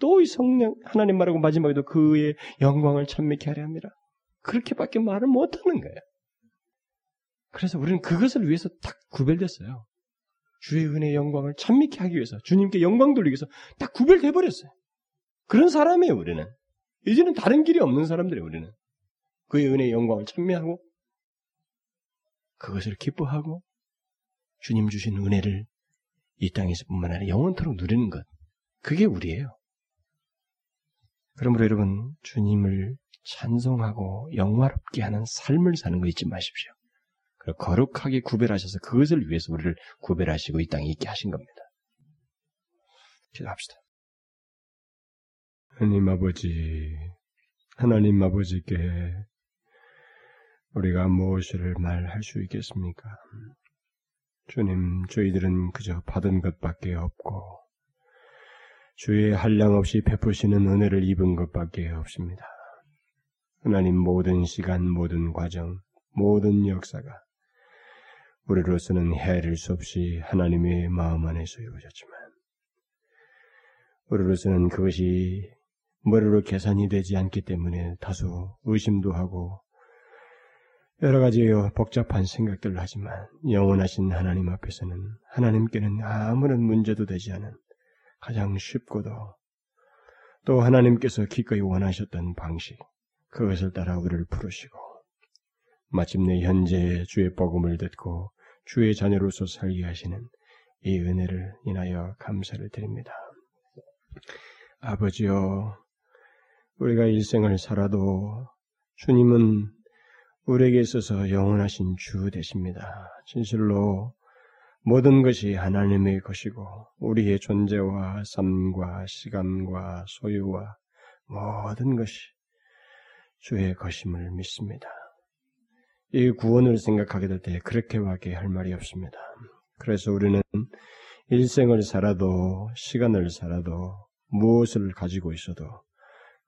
또이 성령 하나님 말하고 마지막에도 그의 영광을 찬미케 하려 합니다. 그렇게밖에 말을 못하는 거예요. 그래서 우리는 그것을 위해서 딱 구별됐어요. 주의 은혜의 영광을 찬미케 하기 위해서 주님께 영광 돌리기 위해서 딱 구별돼 버렸어요. 그런 사람이에요, 우리는. 이제는 다른 길이 없는 사람들이에요, 우리는. 그의 은혜의 영광을 찬미하고 그것을 기뻐하고 주님 주신 은혜를 이 땅에서뿐만 아니라 영원토록 누리는 것. 그게 우리예요. 그러므로 여러분 주님을 찬송하고 영화롭게 하는 삶을 사는 거 잊지 마십시오. 거룩하게 구별하셔서 그것을 위해서 우리를 구별하시고 이 땅에 있게 하신 겁니다. 기도합시다. 하나님 아버지, 하나님 아버지께 우리가 무엇을 말할 수 있겠습니까? 주님, 저희들은 그저 받은 것밖에 없고, 주의 한량 없이 베푸시는 은혜를 입은 것밖에 없습니다. 하나님 모든 시간, 모든 과정, 모든 역사가 우리로서는 헤아릴 수 없이 하나님의 마음 안에서 이루어졌지만, 우리로서는 그것이 머리로 계산이 되지 않기 때문에 다소 의심도 하고 여러 가지 복잡한 생각들을 하지만 영원하신 하나님 앞에서는 하나님께는 아무런 문제도 되지 않은 가장 쉽고도 또 하나님께서 기꺼이 원하셨던 방식 그것을 따라 우리를 부르시고 마침내 현재 주의 복음을 듣고 주의 자녀로서 살게 하시는 이 은혜를 인하여 감사를 드립니다. 아버지여 우리가 일생을 살아도 주님은 우리에게 있어서 영원하신 주 되십니다. 진실로 모든 것이 하나님의 것이고 우리의 존재와 삶과 시간과 소유와 모든 것이 주의 것임을 믿습니다. 이 구원을 생각하게 될 때 그렇게밖에 할 말이 없습니다. 그래서 우리는 일생을 살아도 시간을 살아도 무엇을 가지고 있어도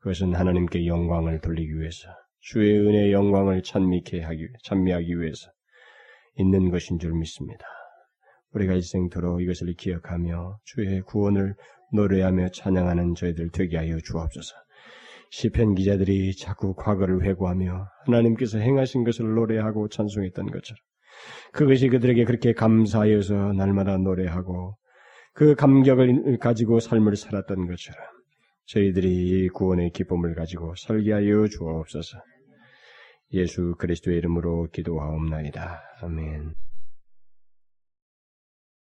그것은 하나님께 영광을 돌리기 위해서 주의 은혜의 영광을 찬미케 하기 찬미하기 위해서 있는 것인 줄 믿습니다. 우리가 일생토록 이것을 기억하며 주의 구원을 노래하며 찬양하는 저희들 되게 하여 주옵소서. 시편 기자들이 자꾸 과거를 회고하며 하나님께서 행하신 것을 노래하고 찬송했던 것처럼 그것이 그들에게 그렇게 감사하여서 날마다 노래하고 그 감격을 가지고 삶을 살았던 것처럼 저희들이 이 구원의 기쁨을 가지고 설계하여 주옵소서. 예수 그리스도의 이름으로 기도하옵나이다. 아멘.